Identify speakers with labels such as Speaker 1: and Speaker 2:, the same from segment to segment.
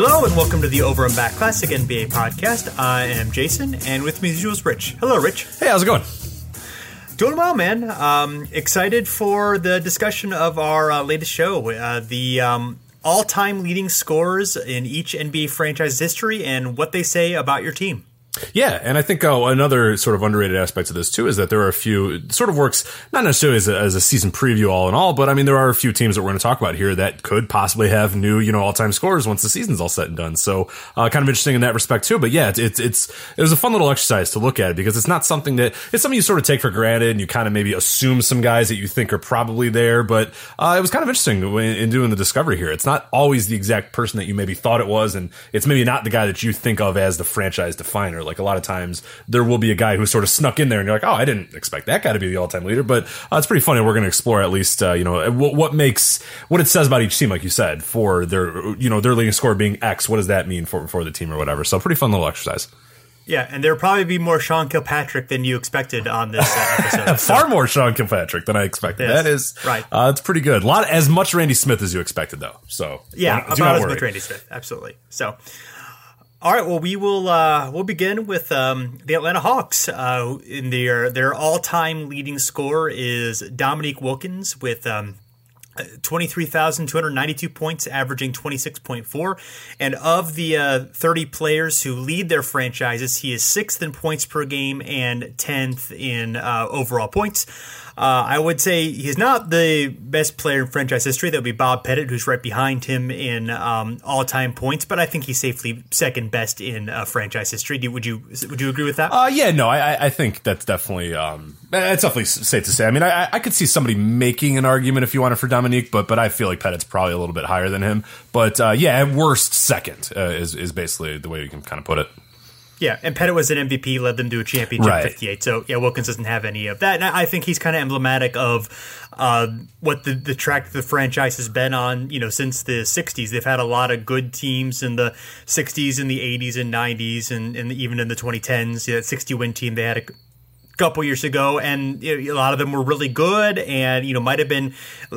Speaker 1: Hello and welcome to the Over and Back Classic NBA podcast. I am Jason, and with me as usual is Rich. Hello, Rich.
Speaker 2: Hey, how's it going?
Speaker 1: Doing well, man. Um, excited for the discussion of our uh, latest show, uh, the um, all-time leading scorers in each NBA franchise history, and what they say about your team.
Speaker 2: Yeah, and I think uh, another sort of underrated aspect of this too is that there are a few sort of works not necessarily as a, as a season preview all in all, but I mean there are a few teams that we're going to talk about here that could possibly have new you know all time scores once the season's all set and done. So uh, kind of interesting in that respect too. But yeah, it's, it's it's it was a fun little exercise to look at because it's not something that it's something you sort of take for granted and you kind of maybe assume some guys that you think are probably there. But uh, it was kind of interesting in doing the discovery here. It's not always the exact person that you maybe thought it was, and it's maybe not the guy that you think of as the franchise definer. Like a lot of times, there will be a guy who sort of snuck in there, and you're like, oh, I didn't expect that guy to be the all time leader. But uh, it's pretty funny. We're going to explore at least, uh, you know, what, what makes what it says about each team, like you said, for their, you know, their leading score being X. What does that mean for for the team or whatever? So pretty fun little exercise.
Speaker 1: Yeah, and there'll probably be more Sean Kilpatrick than you expected on this uh, episode.
Speaker 2: Far more Sean Kilpatrick than I expected.
Speaker 1: Yes,
Speaker 2: that is
Speaker 1: right.
Speaker 2: Uh, it's pretty good. A lot as much Randy Smith as you expected, though. So
Speaker 1: yeah, about as
Speaker 2: worry.
Speaker 1: much Randy Smith, absolutely. So, all right, well, we will uh, we'll begin with um, the Atlanta Hawks. Uh, in their their all time leading scorer is Dominique Wilkins with. Um, 23,292 points, averaging 26.4. And of the uh, 30 players who lead their franchises, he is sixth in points per game and 10th in uh, overall points. Uh, I would say he's not the best player in franchise history. That would be Bob Pettit, who's right behind him in um, all-time points. But I think he's safely second best in uh, franchise history. Do, would you would you agree with that?
Speaker 2: Uh, yeah, no, I, I- think that's definitely um, that's definitely safe to say. I mean, I, I could see somebody making an argument if you wanted for Dominique, but but I feel like Pettit's probably a little bit higher than him. But uh, yeah, worst, second uh, is is basically the way you can kind of put it.
Speaker 1: Yeah, and Pettit was an MVP, led them to a championship
Speaker 2: Right.
Speaker 1: 58. So, yeah, Wilkins doesn't have any of that. And I think he's kind of emblematic of uh, what the, the track the franchise has been on, you know, since the 60s. They've had a lot of good teams in the 60s and the 80s and 90s and, and even in the 2010s. Yeah, that 60 win team, they had a couple years ago, and a lot of them were really good, and you know might have been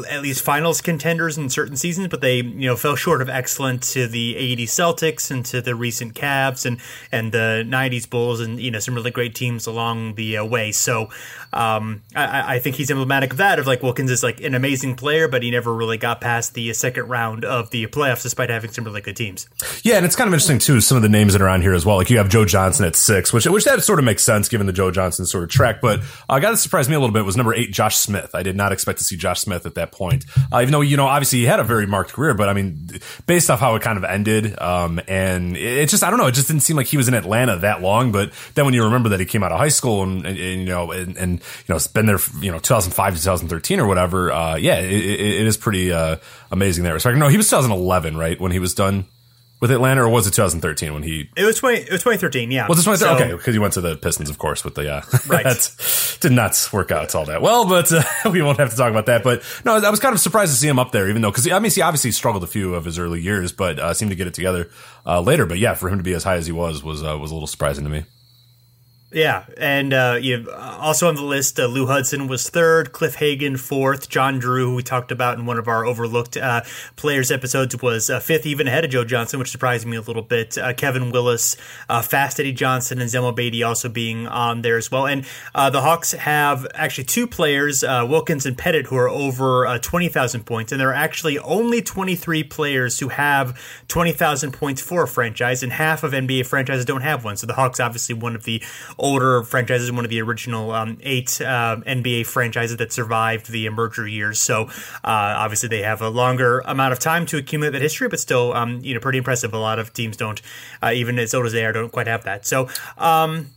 Speaker 1: at least finals contenders in certain seasons, but they you know fell short of excellent to the '80s Celtics and to the recent Cavs and and the '90s Bulls, and you know some really great teams along the uh, way. So um, I, I think he's emblematic of that. Of like Wilkins is like an amazing player, but he never really got past the second round of the playoffs, despite having some really good teams.
Speaker 2: Yeah, and it's kind of interesting too. Some of the names that are on here as well. Like you have Joe Johnson at six, which which that sort of makes sense given the Joe Johnson sort of track. But uh, a guy that surprised me a little bit was number eight, Josh Smith. I did not expect to see Josh Smith at that point, uh, even though you know obviously he had a very marked career. But I mean, based off how it kind of ended, um, and it just I don't know, it just didn't seem like he was in Atlanta that long. But then when you remember that he came out of high school and, and, and, you know and, and you know it's been there you know 2005 to 2013 or whatever, uh, yeah, it, it, it is pretty uh, amazing in that respect. No, he was 2011, right when he was done with Atlanta, or was it 2013 when he
Speaker 1: It was 20, it was 2013, yeah.
Speaker 2: was it 2013?
Speaker 1: So-
Speaker 2: okay, because he went to the Pistons, of course, with the uh,
Speaker 1: Right.
Speaker 2: that did not work out all that well, but uh, we won't have to talk about that. But no, I was kind of surprised to see him up there, even though because I mean he obviously struggled a few of his early years, but uh, seemed to get it together uh, later. But yeah, for him to be as high as he was was uh, was a little surprising to me.
Speaker 1: Yeah, and uh, you also on the list, uh, Lou Hudson was third, Cliff Hagan fourth, John Drew, who we talked about in one of our overlooked uh, players episodes, was uh, fifth, even ahead of Joe Johnson, which surprised me a little bit. Uh, Kevin Willis, uh, Fast Eddie Johnson, and Zelmo Beaty also being on there as well. And uh, the Hawks have actually two players, uh, Wilkins and Pettit, who are over uh, twenty thousand points, and there are actually only twenty three players who have twenty thousand points for a franchise, and half of NBA franchises don't have one. So the Hawks, obviously, one of the older franchises, one of the original um, eight uh, NBA franchises that survived the merger years. So uh, obviously, they have a longer amount of time to accumulate that history, but still, um, you know, pretty impressive. A lot of teams don't, uh, even as old as they are, don't quite have that. So. Um,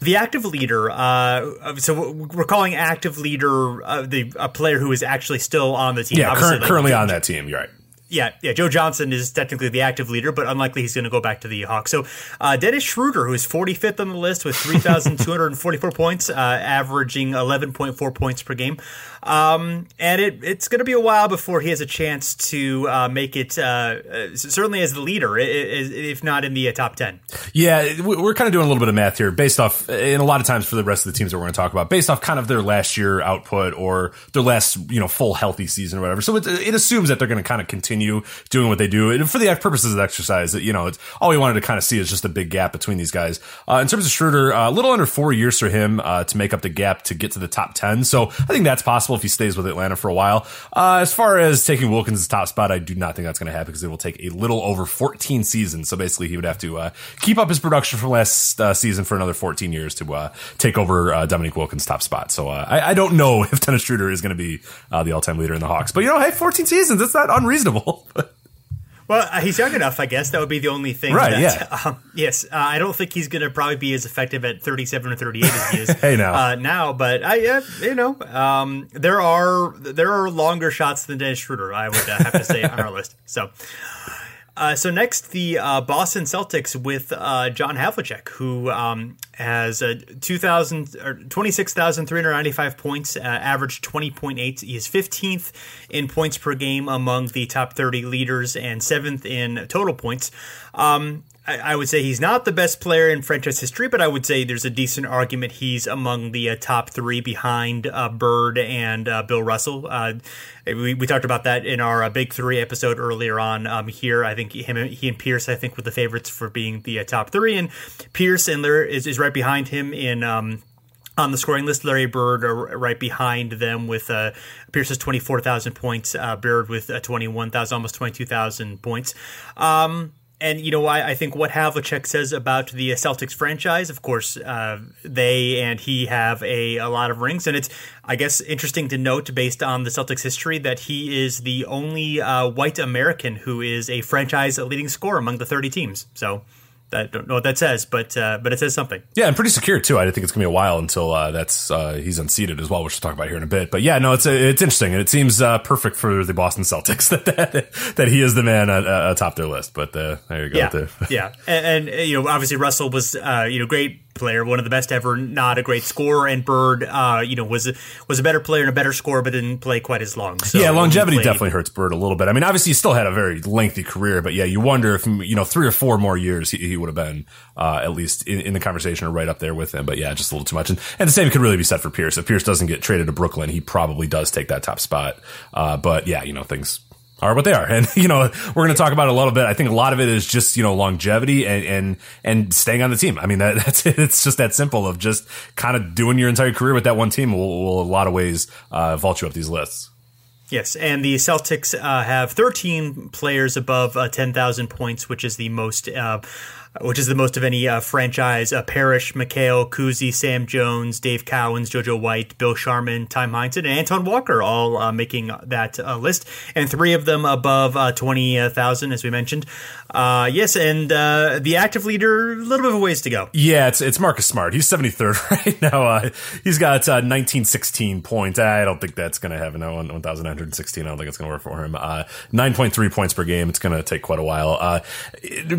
Speaker 1: the active leader. Uh, so we're calling active leader uh, the a player who is actually still on the team.
Speaker 2: Yeah, current, like, currently on that team. You're right.
Speaker 1: Yeah, yeah. Joe Johnson is technically the active leader, but unlikely he's going to go back to the Hawks. So uh, Dennis Schroeder, who is 45th on the list with 3,244 points, uh, averaging 11.4 points per game. Um, and it, it's going to be a while before he has a chance to uh, make it, uh, uh certainly as the leader, if not in the uh, top 10.
Speaker 2: Yeah, we're kind of doing a little bit of math here based off, and a lot of times for the rest of the teams that we're going to talk about, based off kind of their last year output or their last, you know, full healthy season or whatever. So it, it assumes that they're going to kind of continue doing what they do. And for the purposes of the exercise, you know, it's all we wanted to kind of see is just a big gap between these guys. Uh, in terms of Schroeder, a little under four years for him to make up the gap to get to the top 10. So I think that's possible possible if he stays with Atlanta for a while. Uh, as far as taking Wilkins' top spot, I do not think that's going to happen because it will take a little over 14 seasons. So basically, he would have to uh, keep up his production from last uh, season for another 14 years to uh, take over uh, Dominique Wilkins' top spot. So uh, I, I, don't know if Dennis Schroeder is going to be the all-time leader in the Hawks. But you know, hey, 14 seasons, that's not unreasonable.
Speaker 1: Well, uh, he's young enough, I guess. That would be the only thing.
Speaker 2: Right,
Speaker 1: that,
Speaker 2: yeah.
Speaker 1: Um, yes, uh, I don't think he's going to probably be as effective at 37 or 38 as he is
Speaker 2: hey, now.
Speaker 1: Uh, now, but I, uh, you know, um, there are there are longer shots than Dennis Schroeder, I would uh, have to say, on our list. So, uh, so next, the uh, Boston Celtics with uh, John Havlicek, who um, has uh, 26,395 points, uh, average 20.8. He is 15th in points per game among the top 30 leaders and 7th in total points. Um, I, would say he's not the best player in franchise history, but I would say there's a decent argument he's among the uh, top three behind uh, Bird and uh, Bill Russell. Uh, we, we talked about that in our uh, Big Three episode earlier on um, here. I think him, he and Pierce, I think, were the favorites for being the uh, top three, and Pierce and there is, is right behind him in. Um, on the scoring list, Larry Bird are right behind them with uh, Pierce's 24,000 points, Bird with uh, 21,000, almost 22,000 points. Um, and you know, I, I think what Havlicek says about the Celtics franchise, of course, uh, they and he have a, a lot of rings, and it's I guess interesting to note based on the Celtics history that he is the only uh, white American who is a franchise leading scorer among the 30 teams. So I don't know what that says, but uh, but it says something.
Speaker 2: Yeah, and pretty secure too. I didn't think it's gonna be a while until uh, that's uh, he's unseated as well, which we'll talk about here in a bit. But yeah, no, it's it's interesting, and it seems uh, perfect for the Boston Celtics that that, that he is the man atop their list. But uh, there you go.
Speaker 1: Yeah, yeah, and, and, you know, obviously Russell was uh, you know great player, one of the best ever, not a great scorer. And Bird, uh, you know, was was a better player and a better scorer, but didn't play quite as long. So
Speaker 2: yeah, longevity definitely hurts Bird a little bit. I mean, obviously, he still had a very lengthy career, but yeah, you wonder if you know three or four more years he, he would have been uh, at least in, in, the conversation or right up there with him. But yeah, just a little too much. And, and the same could really be said for Pierce. If Pierce doesn't get traded to Brooklyn, he probably does take that top spot. Uh, but yeah, you know, things are what they are. And, you know, we're going to talk about it a little bit. I think a lot of it is just, you know, longevity and, and, and staying on the team. I mean, that, that's it. It's just that simple of just kind of doing your entire career with that one team will, will a lot of ways, uh, vault you up these lists.
Speaker 1: Yes, and the Celtics uh, have 13 players above uh, 10,000 points, which is the most uh, which is the most of any uh, franchise. Uh, Parish, McHale, Cousy, Sam Jones, Dave Cowens, JoJo White, Bill Sharman, Tom Heinsohn, and Antoine Walker all uh, making that uh, list, and three of them above uh, 20,000, as we mentioned. Uh, yes, and the active leader, a little bit of a ways to go.
Speaker 2: Yeah, it's it's Marcus Smart. He's 73rd right now. he's got 1916 points. I don't think that's going to happen. 1,916. I don't think it's going to work for him. 9.3 points per game. It's going to take quite a while.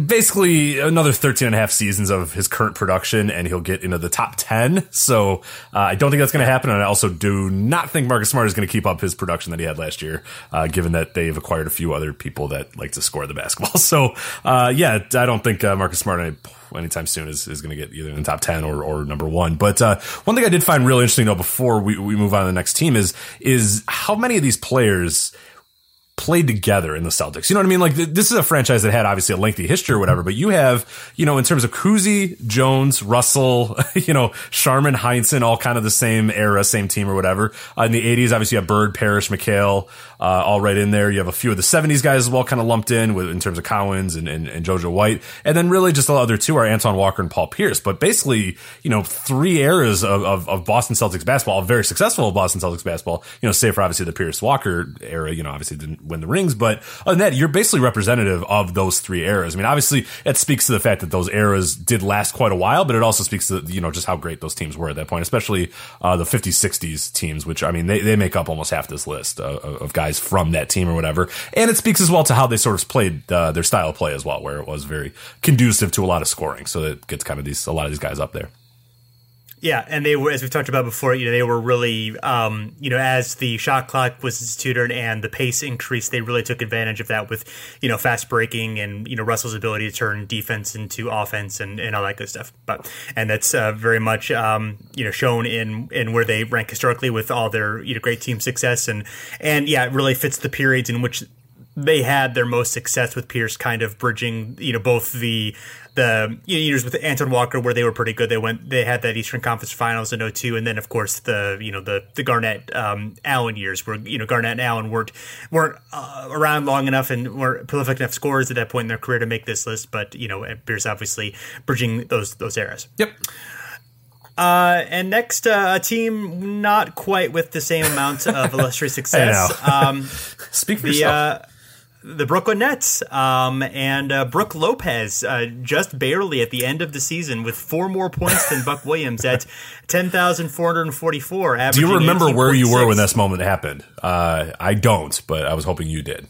Speaker 2: basically, another another 13 and a half seasons of his current production and he'll get into the top 10. So uh, I don't think that's going to happen. And I also do not think Marcus Smart is going to keep up his production that he had last year, uh, given that they've acquired a few other people that like to score the basketball. So uh, yeah, I don't think uh, Marcus Smart anytime soon is, is going to get either in the top 10 or, or number one. But uh, one thing I did find really interesting though before we, we move on to the next team is is how many of these players – played together in the Celtics. You know what I mean? Like this is a franchise that had obviously a lengthy history or whatever, but you have, you know, in terms of Cousy, Jones, Russell, you know, Sharman, Heinsohn, all kind of the same era, same team or whatever. Uh, in the 80s, obviously you have Bird, Parish, McHale, uh, all right in there. You have a few of the 70s guys as well kind of lumped in with in terms of Cowens and, and, and JoJo White. And then really just the other two are Antoine Walker and Paul Pierce. But basically, you know, three eras of, of, of Boston Celtics basketball, very successful Boston Celtics basketball, you know, save for obviously the Pierce Walker era, you know, obviously didn't win the rings. But other than that, you're basically representative of those three eras. I mean, obviously, it speaks to the fact that those eras did last quite a while, but it also speaks to you know just how great those teams were at that point, especially uh, the 50s, 60s teams, which I mean they they make up almost half this list uh, of guys from that team or whatever. And it speaks as well to how they sort of played uh, their style of play as well, where it was very conducive to a lot of scoring. So it gets kind of these a lot of these guys up there.
Speaker 1: Yeah, and they were, as we've talked about before, you know, they were really, um, you know, as the shot clock was instituted and the pace increased, they really took advantage of that with, you know, fast breaking and you know Russell's ability to turn defense into offense and, and all that good stuff. But and that's uh, very much, um, you know, shown in in where they rank historically with all their you know great team success and and yeah, it really fits the periods in which they had their most success with Pierce, kind of bridging, you know, both the the you know, years with Antoine Walker where they were pretty good. They went they had that Eastern Conference Finals in 02 and then of course the you know the the Garnett um, Allen years where you know Garnett and Allen weren't weren't uh, around long enough and weren't prolific enough scorers at that point in their career to make this list. But you know Pierce obviously bridging those those eras.
Speaker 2: Yep.
Speaker 1: Uh, and next, uh, a team not quite with the same amount of illustrious success. Um,
Speaker 2: Speak for
Speaker 1: the,
Speaker 2: yourself.
Speaker 1: uh, the Brooklyn Nets um, and uh, Brook Lopez uh, just barely at the end of the season with four more points than Buck Williams at ten thousand four hundred forty-four.
Speaker 2: Do you remember where you were when this moment happened? Uh, I don't, but I was hoping you did.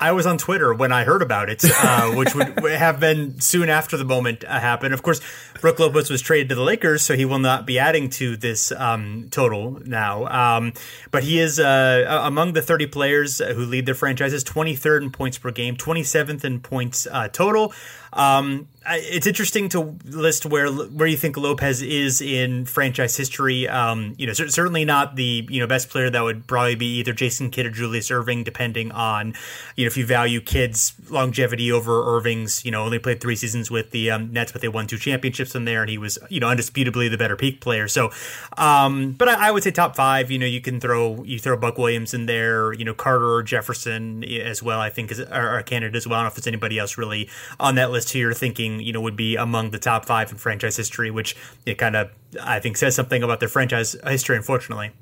Speaker 1: I was on Twitter when I heard about it, uh, which would have been soon after the moment uh, happened. Of course, Brook Lopez was traded to the Lakers, so he will not be adding to this um, total now. Um, but he is uh, among the 30 players who lead their franchises, 23rd in points per game, 27th in points uh, total. Um, it's interesting to list where where you think Lopez is in franchise history. Um, you know, certainly not the you know best player that would probably be either Jason Kidd or Julius Erving, depending on you know if you value Kidd's longevity over Erving's. You know, only played three seasons with the um, Nets, but they won two championships in there, and he was you know undisputably the better peak player. So, um, but I, I, would say top five. You know, you can throw you throw Buck Williams in there. You know, Carter or Jefferson as well. I think is are, are as well. I don't know if there's anybody else really on that list you're thinking you know would be among the top five in franchise history, which it kind of I think says something about their franchise history. Unfortunately.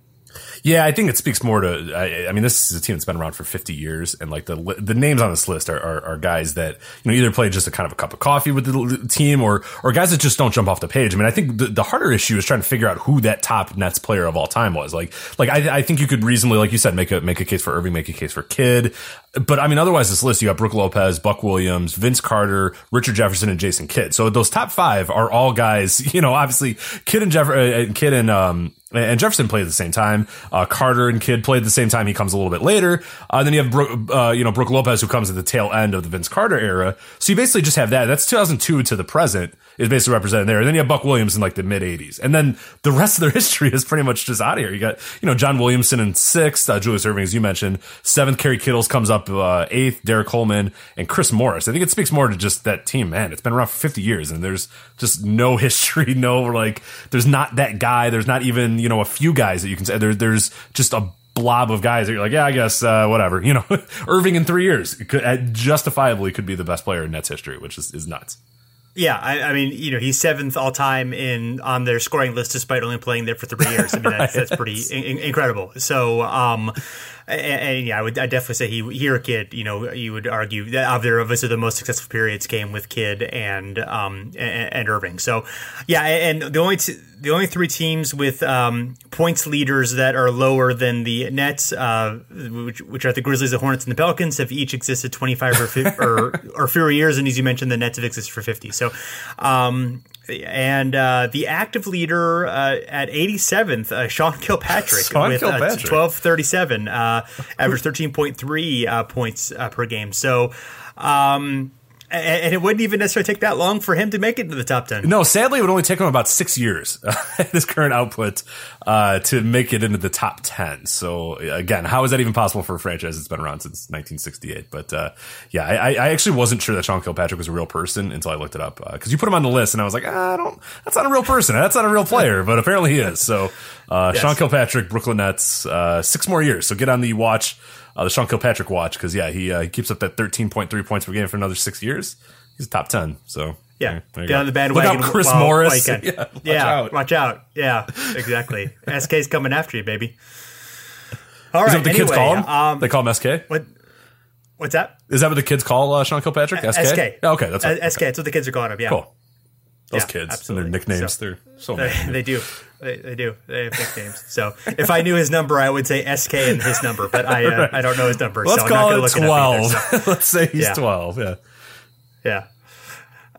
Speaker 2: Yeah, I think it speaks more to. I, I, mean, this is a team that's been around for 50 years, and like the the names on this list are, are, are, guys that you know either play just a kind of a cup of coffee with the team, or or guys that just don't jump off the page. I mean, I think the, the harder issue is trying to figure out who that top Nets player of all time was. Like, like I, I think you could reasonably, like you said, make a make a case for Erving, make a case for Kidd, but I mean, otherwise, this list you got Brook Lopez, Buck Williams, Vince Carter, Richard Jefferson, and Jason Kidd. So those top five are all guys. You know, obviously, Kidd and Jeff, uh, Kidd and um, and Jefferson played at the same time. Uh, Carter and Kidd played at the same time. He comes a little bit later. Uh, then you have Brook, uh, you know, Brook Lopez who comes at the tail end of the Vince Carter era. So you basically just have that. That's 2002 to the present is basically represented there. And then you have Buck Williams in like the mid 80s. And then the rest of their history is pretty much just out of here. You got, you know, John Williamson in sixth, uh, Julius Erving, as you mentioned. Seventh, Kerry Kittles comes up uh, eighth, Derrick Coleman, and Chris Morris. I think it speaks more to just that team, man. It's been around for 50 years and there's just no history, no, like, there's not that guy. There's not even, you know, a few guys that you can say. There, there's just a blob of guys that you're like, yeah, I guess, uh, whatever. You know, Erving in three years could, uh, justifiably could be the best player in Nets history, which is, is nuts.
Speaker 1: Yeah, I, I, mean, you know, he's seventh all time in on their scoring list, despite only playing there for three years. I mean, that's, that's pretty in, incredible. So, um, and, and, yeah, I would I definitely say he here a Kidd. You know, you would argue that either of us the most successful periods came with Kidd and um and, and Erving. So, yeah, and the only t- the only three teams with um, points leaders that are lower than the Nets, uh, which, which, are the Grizzlies, the Hornets, and the Pelicans, have each existed 25 or, fi- or, or, fewer years. And as you mentioned, the Nets have existed for 50. So, um, and uh, the active leader uh, at 87th, uh, Sean Kilpatrick,
Speaker 2: Sean
Speaker 1: with
Speaker 2: Kilpatrick.
Speaker 1: 1237, uh, average 13.3 uh, points uh, per game. So, um, and it wouldn't even necessarily take that long for him to make it into the top 10.
Speaker 2: No, sadly, it would only take him about six years at his current output uh, to make it into the top 10. So, again, how is that even possible for a franchise that's been around since 1968? But uh, yeah, I, I, actually wasn't sure that Sean Kilpatrick was a real person until I looked it up because uh, you put him on the list and I was like, ah, I don't, that's not a real person. That's not a real player, but apparently he is. So, uh, yes. Sean Kilpatrick, Brooklyn Nets, uh, six more years. So get on the watch uh, the Sean Kilpatrick watch because yeah, he uh, he keeps up that thirteen point three points per game for another six years. He's top ten. So
Speaker 1: yeah, get on the bandwagon.
Speaker 2: Look out, Chris Morris. yeah,
Speaker 1: watch yeah, out. watch out. Yeah, exactly. SK's coming after you, baby.
Speaker 2: All right. Is that what the anyway, kids call him? Um, they call him SK.
Speaker 1: What? What's that?
Speaker 2: Is that what the kids call uh, Sean Kilpatrick? SK.
Speaker 1: SK.
Speaker 2: Okay, that's what,
Speaker 1: Uh, SK. That's what the kids are calling him. Yeah.
Speaker 2: cool. Those
Speaker 1: Yeah,
Speaker 2: kids
Speaker 1: absolutely.
Speaker 2: and their nicknames,
Speaker 1: So-
Speaker 2: they're so
Speaker 1: They,
Speaker 2: many.
Speaker 1: they do. They, they do. They have nicknames. So if I knew his number, I would say SK and his number, but I uh, I don't know his number.
Speaker 2: Let's
Speaker 1: so I'm not
Speaker 2: call it
Speaker 1: look it up either,
Speaker 2: twelve.
Speaker 1: so-
Speaker 2: Let's say he's
Speaker 1: Yeah.
Speaker 2: twelve. Yeah.
Speaker 1: Yeah.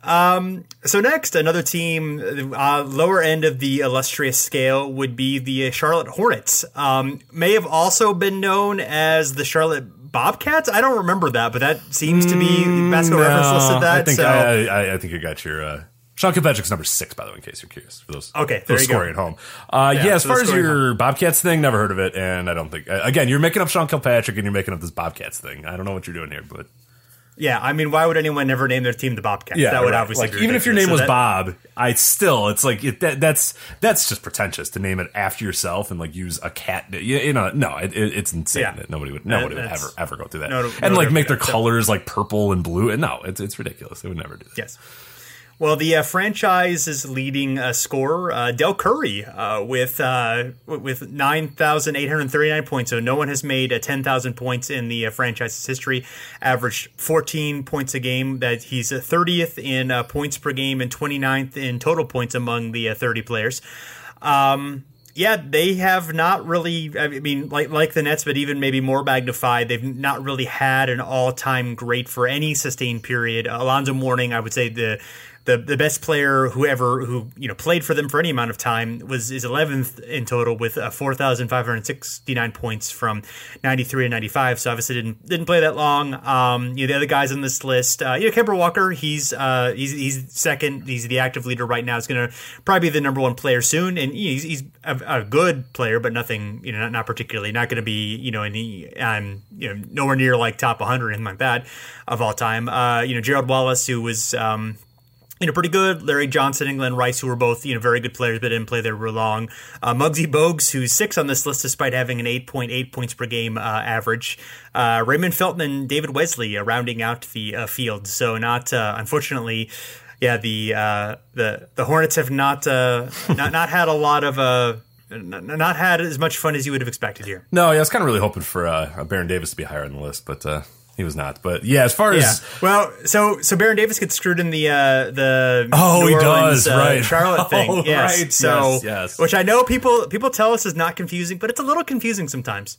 Speaker 1: Um, so next, another team, uh, lower end of the illustrious scale would be the Charlotte Hornets. Um, may have also been known as the Charlotte Bobcats. I don't remember that, but that seems to be Basketball Reference listed that.
Speaker 2: I think
Speaker 1: so
Speaker 2: I, I, I think you got your uh, Sean Kilpatrick's number six, by the way, in case you're curious. For those,
Speaker 1: Okay, there
Speaker 2: those
Speaker 1: you go.
Speaker 2: scoring at home. Uh, yeah,
Speaker 1: Yeah,
Speaker 2: as far as
Speaker 1: scoring
Speaker 2: your Bobcats thing, never heard of it, and I don't think. uh, Again, you're making up Sean Kilpatrick, and you're making up this Bobcats thing. I don't know what you're doing here, but
Speaker 1: yeah, I mean, why would anyone ever name their team the Bobcats?
Speaker 2: yeah,
Speaker 1: that would
Speaker 2: right.
Speaker 1: obviously
Speaker 2: like even if your name was
Speaker 1: that-
Speaker 2: Bob, I still it's like it, that, that's that's just pretentious to name it after yourself and like use a cat. You, you know, no, it, it, it's insane
Speaker 1: Yeah.
Speaker 2: that nobody would nobody would ever ever go through that
Speaker 1: No, no,
Speaker 2: and
Speaker 1: no,
Speaker 2: like make their
Speaker 1: so-
Speaker 2: colors like purple and blue. And no, it's it's ridiculous. They would never do that.
Speaker 1: Yes. Well, the uh, franchise's leading uh, scorer, uh, Del Curry, uh, with uh, with nine thousand eight hundred thirty nine points. So no one has made uh, ten thousand points in the uh, franchise's history. Averaged fourteen points a game. That he's thirtieth in points per game and 29th in total points among the thirty players. Um, yeah, they have not really. I mean, like like the Nets, but even maybe more magnified. They've not really had an all time great for any sustained period. Alonzo Mourning, I would say the. The, the best player who ever who you know played for them for any amount of time was is 11th in total with uh, 4,569 points from 93 and 95. So obviously didn't didn't play that long. Um, you know the other guys on this list, uh, you know Kemba Walker, he's uh, he's he's second. He's the active leader right now. He's going to probably be the number one player soon, and he's, he's a, a good player, but nothing you know not, not particularly not going to be you know any um, you know nowhere near like top 100 or anything like that of all time. Uh, you know Gerald Wallace, who was um, you know, pretty good. Larry Johnson and Glenn Rice, who were both, you know, very good players, but didn't play there real long. Uh, Muggsy Bogues, who's six on this list despite having an 8.8 points per game uh, average. Uh, Raymond Felton and David Wesley uh, rounding out the uh, field. So not, uh, unfortunately, yeah, the uh, the the Hornets have not uh, not not had a lot of uh, not, had as much fun as you would have expected here.
Speaker 2: No, yeah, I was kind of really hoping for uh, Baron Davis to be higher on the list, but uh, he was not. But yeah, as far
Speaker 1: Yeah.
Speaker 2: as
Speaker 1: Well, so so Baron Davis gets screwed in the uh, the
Speaker 2: Oh,
Speaker 1: New
Speaker 2: he
Speaker 1: Orleans,
Speaker 2: does,
Speaker 1: uh,
Speaker 2: right.
Speaker 1: Charlotte thing.
Speaker 2: Oh,
Speaker 1: yes.
Speaker 2: right.
Speaker 1: So
Speaker 2: Yes, yes.
Speaker 1: which I know people people tell us is not confusing, but it's a little confusing sometimes.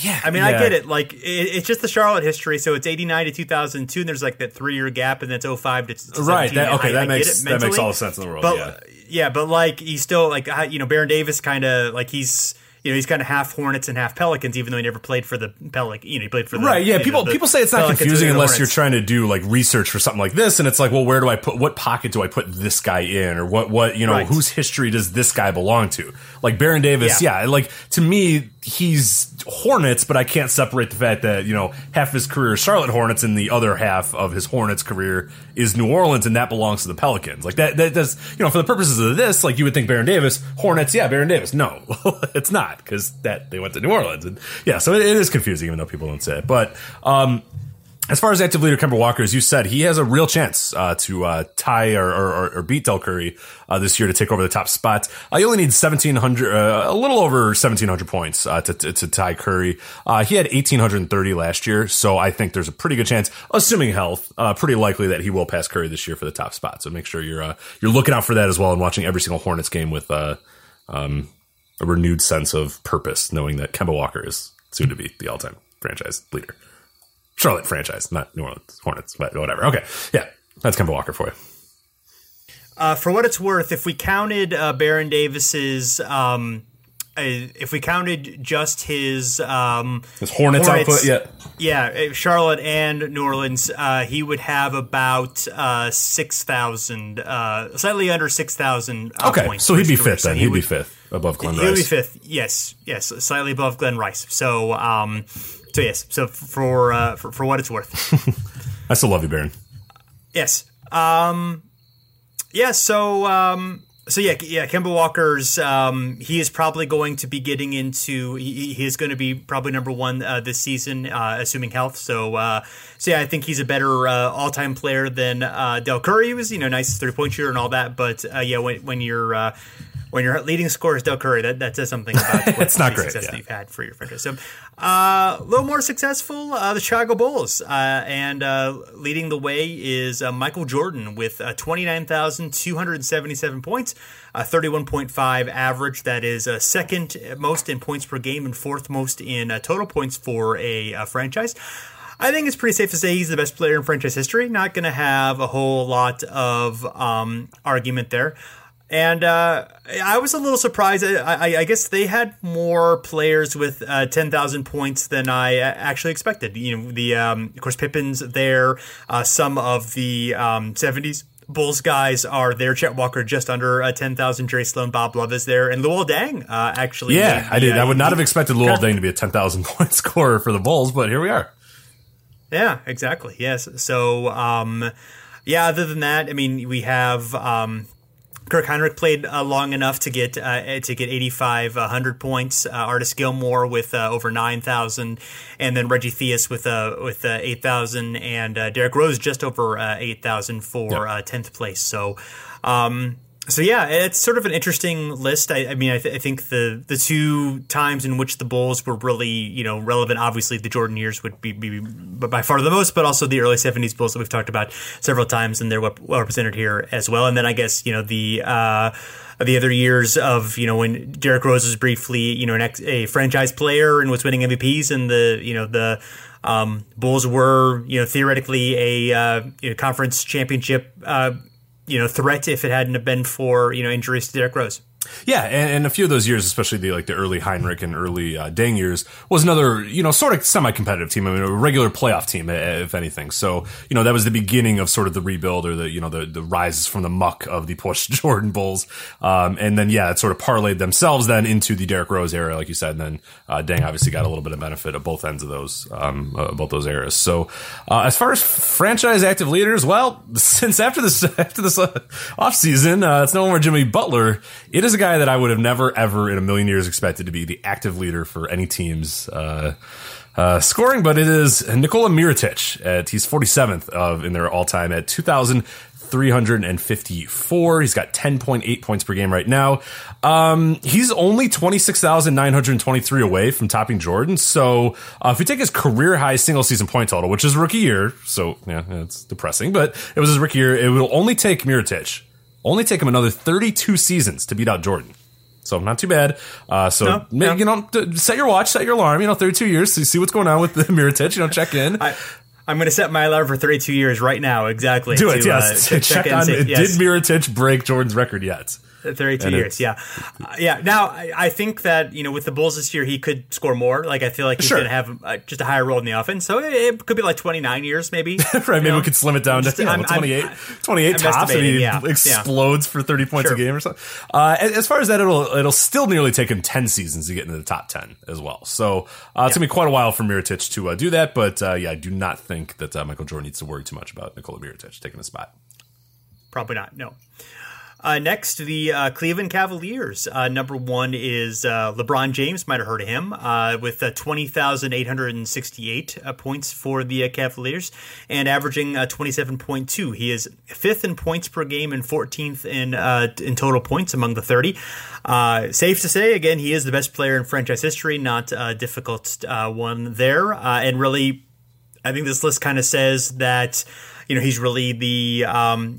Speaker 2: yeah,
Speaker 1: I mean,
Speaker 2: yeah.
Speaker 1: I get it. Like it, it's just the Charlotte history. So it's eighty nine to two thousand two, and there's like that three year gap, and that's 05 to, to
Speaker 2: Right. That, okay,
Speaker 1: I-
Speaker 2: that
Speaker 1: I
Speaker 2: makes that makes all the sense in the world.
Speaker 1: But
Speaker 2: yeah.
Speaker 1: yeah, but like he's still like you know Baron Davis kind of like he's. You know, he's kind of half Hornets and half Pelicans, even though he never played for the Pelic. You know, he played for the
Speaker 2: Right, yeah.
Speaker 1: you know,
Speaker 2: People people say it's not
Speaker 1: Pelicans
Speaker 2: confusing unless you're trying to do like research for something like this, and it's like, well, where do I put what pocket do I put this guy in, or what what you know
Speaker 1: Right.
Speaker 2: whose history does this guy belong to? Like Baron Davis,
Speaker 1: Yeah.
Speaker 2: yeah. Like to me, he's Hornets, but I can't separate the fact that you know half his career is Charlotte Hornets, and the other half of his Hornets career is New Orleans, and that belongs to the Pelicans. Like that that does you know for the purposes of this, like you would think Baron Davis, Hornets, yeah, Baron Davis. No, it's not because that they went to New Orleans, and yeah, so it, it is confusing even though people don't say it, but. um as far as active leader Kemba Walker, as you said, he has a real chance uh, to uh, tie or, or, or beat Del Curry uh, this year to take over the top spot. Uh, you only need seventeen hundred, uh, a little over seventeen hundred points uh, to, to, to tie Curry. Uh, he had eighteen hundred and thirty last year, so I think there's a pretty good chance, assuming health, pretty likely that he will pass Curry this year for the top spot. So make sure you're you're looking out for that as well and watching every single Hornets game with um, a renewed sense of purpose, knowing that Kemba Walker is soon to be the all time franchise leader. Charlotte franchise, not New Orleans Hornets, but whatever. Okay, yeah, that's Kemba Walker for you.
Speaker 1: Uh, for what it's worth, if we counted uh, Baron Davis's, um, uh, if we counted just his, um,
Speaker 2: His Hornets, output, yeah.
Speaker 1: yeah, uh, Charlotte and New Orleans, uh, he would have about uh, six thousand, uh, slightly under six thousand. Uh,
Speaker 2: Okay,
Speaker 1: points
Speaker 2: so he'd be fifth then.
Speaker 1: he
Speaker 2: He'd be
Speaker 1: would-
Speaker 2: fifth above Glenn
Speaker 1: He would be
Speaker 2: Rice.
Speaker 1: fifth. Yes, yes, slightly above Glenn Rice. So, um, so yes, so for uh, for, for what it's worth.
Speaker 2: I still love you, Baron.
Speaker 1: Yes. Um, yeah. So, um, so yeah, yeah. Kemba Walker's um, he is probably going to be getting into. He, he is going to be probably number one uh, this season, uh, assuming health. So, uh, so yeah, I think he's a better uh, all-time player than uh, Del Curry. He was, you know, nice three-point shooter and all that. But uh, yeah, when, when you're uh, when your leading scorer is Del Curry, that, that says something about what
Speaker 2: It's not
Speaker 1: the
Speaker 2: great,
Speaker 1: success
Speaker 2: yeah.
Speaker 1: that you've had for your franchise. So, uh, a little more successful, uh, the Chicago Bulls, uh, and uh, leading the way is uh, Michael Jordan with uh, twenty nine thousand two hundred seventy seven points, thirty one point five average. That is uh, second most in points per game and fourth most in uh, total points for a uh, franchise. I think it's pretty safe to say he's the best player in franchise history. Not going to have a whole lot of um, argument there. And uh, I was a little surprised. I, I, I guess they had more players with uh, ten thousand points than I uh, actually expected. You know, the um, of course Pippen's there. Uh, some of the um, seventies Bulls guys are there. Chet Walker just under uh, ten thousand. Jerry Sloan, Bob Love is there, and Luol Deng uh, actually.
Speaker 2: Yeah,
Speaker 1: made
Speaker 2: I
Speaker 1: the,
Speaker 2: did. I
Speaker 1: uh,
Speaker 2: would not have expected Luol Deng to be a 10,000 point scorer for the Bulls, but here we are.
Speaker 1: Yeah, exactly. Yes. So, um, yeah. Other than that, I mean, we have um, Kirk Hinrich played uh, long enough to get uh, to get 85, uh, 100 points. Uh, Artis Gilmore with uh, over 9,000, and then Reggie Theus with uh, with uh, 8,000, and uh, Derrick Rose just over uh, 8,000 for uh, 10th place. So. Um, so yeah, it's sort of an interesting list. I, I mean, I, th- I think the the two times in which the Bulls were really you know relevant, obviously the Jordan years would be, be by far the most, but also the early '70s Bulls that we've talked about several times, and they're well represented here as well. And then I guess you know the. Uh, the other years of you know when Derrick Rose was briefly you know an ex, a franchise player and was winning MVPs and the you know the um, Bulls were you know theoretically a uh, you know, conference championship uh, you know threat if it hadn't have been for you know injuries to Derrick Rose.
Speaker 2: Yeah, and, and a few of those years, especially the like the early Hinrich and early uh, Deng years, was another you know sort of semi-competitive team. I mean, a regular playoff team, if anything. So you know that was the beginning of sort of the rebuild or the you know the the rises from the muck of the post Jordan Bulls. Um, and then yeah, it sort of parlayed themselves then into the Derrick Rose era, like you said. And then uh, Deng obviously got a little bit of benefit of both ends of those um, uh, both those eras. So uh, as far as franchise active leaders, well, since after this after this uh, off season, uh, it's no more Jimmy Butler. It is a guy that I would have never, ever in a million years expected to be the active leader for any team's uh, uh, scoring, but it is Nikola Mirotic. At, he's 47th of in their all time at 2,354. He's got 10.8 points per game right now. Um, he's only 26,923 away from topping Jordan. So uh, if we take his career high single season point total, which is rookie year, so yeah, it's depressing, but it was his rookie year, it will only take Mirotic only take him another 32 seasons to beat out Jordan. So not too bad. Uh, so
Speaker 1: No,
Speaker 2: maybe,
Speaker 1: no.
Speaker 2: you know, set your watch, set your alarm. You know, 32 years to see what's going on with the Mirotic. You know, check in.
Speaker 1: I, I'm going to set my alarm for 32 years right now. Exactly.
Speaker 2: Do it.
Speaker 1: to,
Speaker 2: Yes.
Speaker 1: uh,
Speaker 2: check,
Speaker 1: in
Speaker 2: on.
Speaker 1: see- yes.
Speaker 2: Did Mirotic break Jordan's record yet?
Speaker 1: 32
Speaker 2: And
Speaker 1: years, yeah, uh, yeah. Now I, I think that you know with the Bulls this year he could score more. Like I feel like he's
Speaker 2: Sure.
Speaker 1: going to have uh, just a higher role in the offense. So it, it could be like 29 years, maybe.
Speaker 2: right. Maybe
Speaker 1: know?
Speaker 2: we could slim it down
Speaker 1: Just-
Speaker 2: to you know,
Speaker 1: I'm- I'm-
Speaker 2: 28, 28
Speaker 1: I'm
Speaker 2: tops, and he
Speaker 1: yeah, yeah.
Speaker 2: explodes for 30 points
Speaker 1: Sure.
Speaker 2: a game or something. Uh, as far as that, it'll it'll still nearly take him 10 seasons to get into the top 10 as well. So uh, it's gonna be quite a while for Mirotic to uh, do that. But uh, yeah, I do not think that uh, Michael Jordan needs to worry too much about Nikola Mirotic taking a spot.
Speaker 1: Probably not. No. Uh, next, the uh, Cleveland Cavaliers. Uh, number one is uh, LeBron James. Might have heard of him uh, with uh, twenty thousand eight hundred and sixty-eight uh, points for the Cavaliers and averaging uh, twenty-seven point two. He is fifth in points per game and fourteenth in in total points among the thirty. Uh, safe to say, again, he is the best player in franchise history. Not a difficult one there, and really I think this list kind of says that you know he's really the um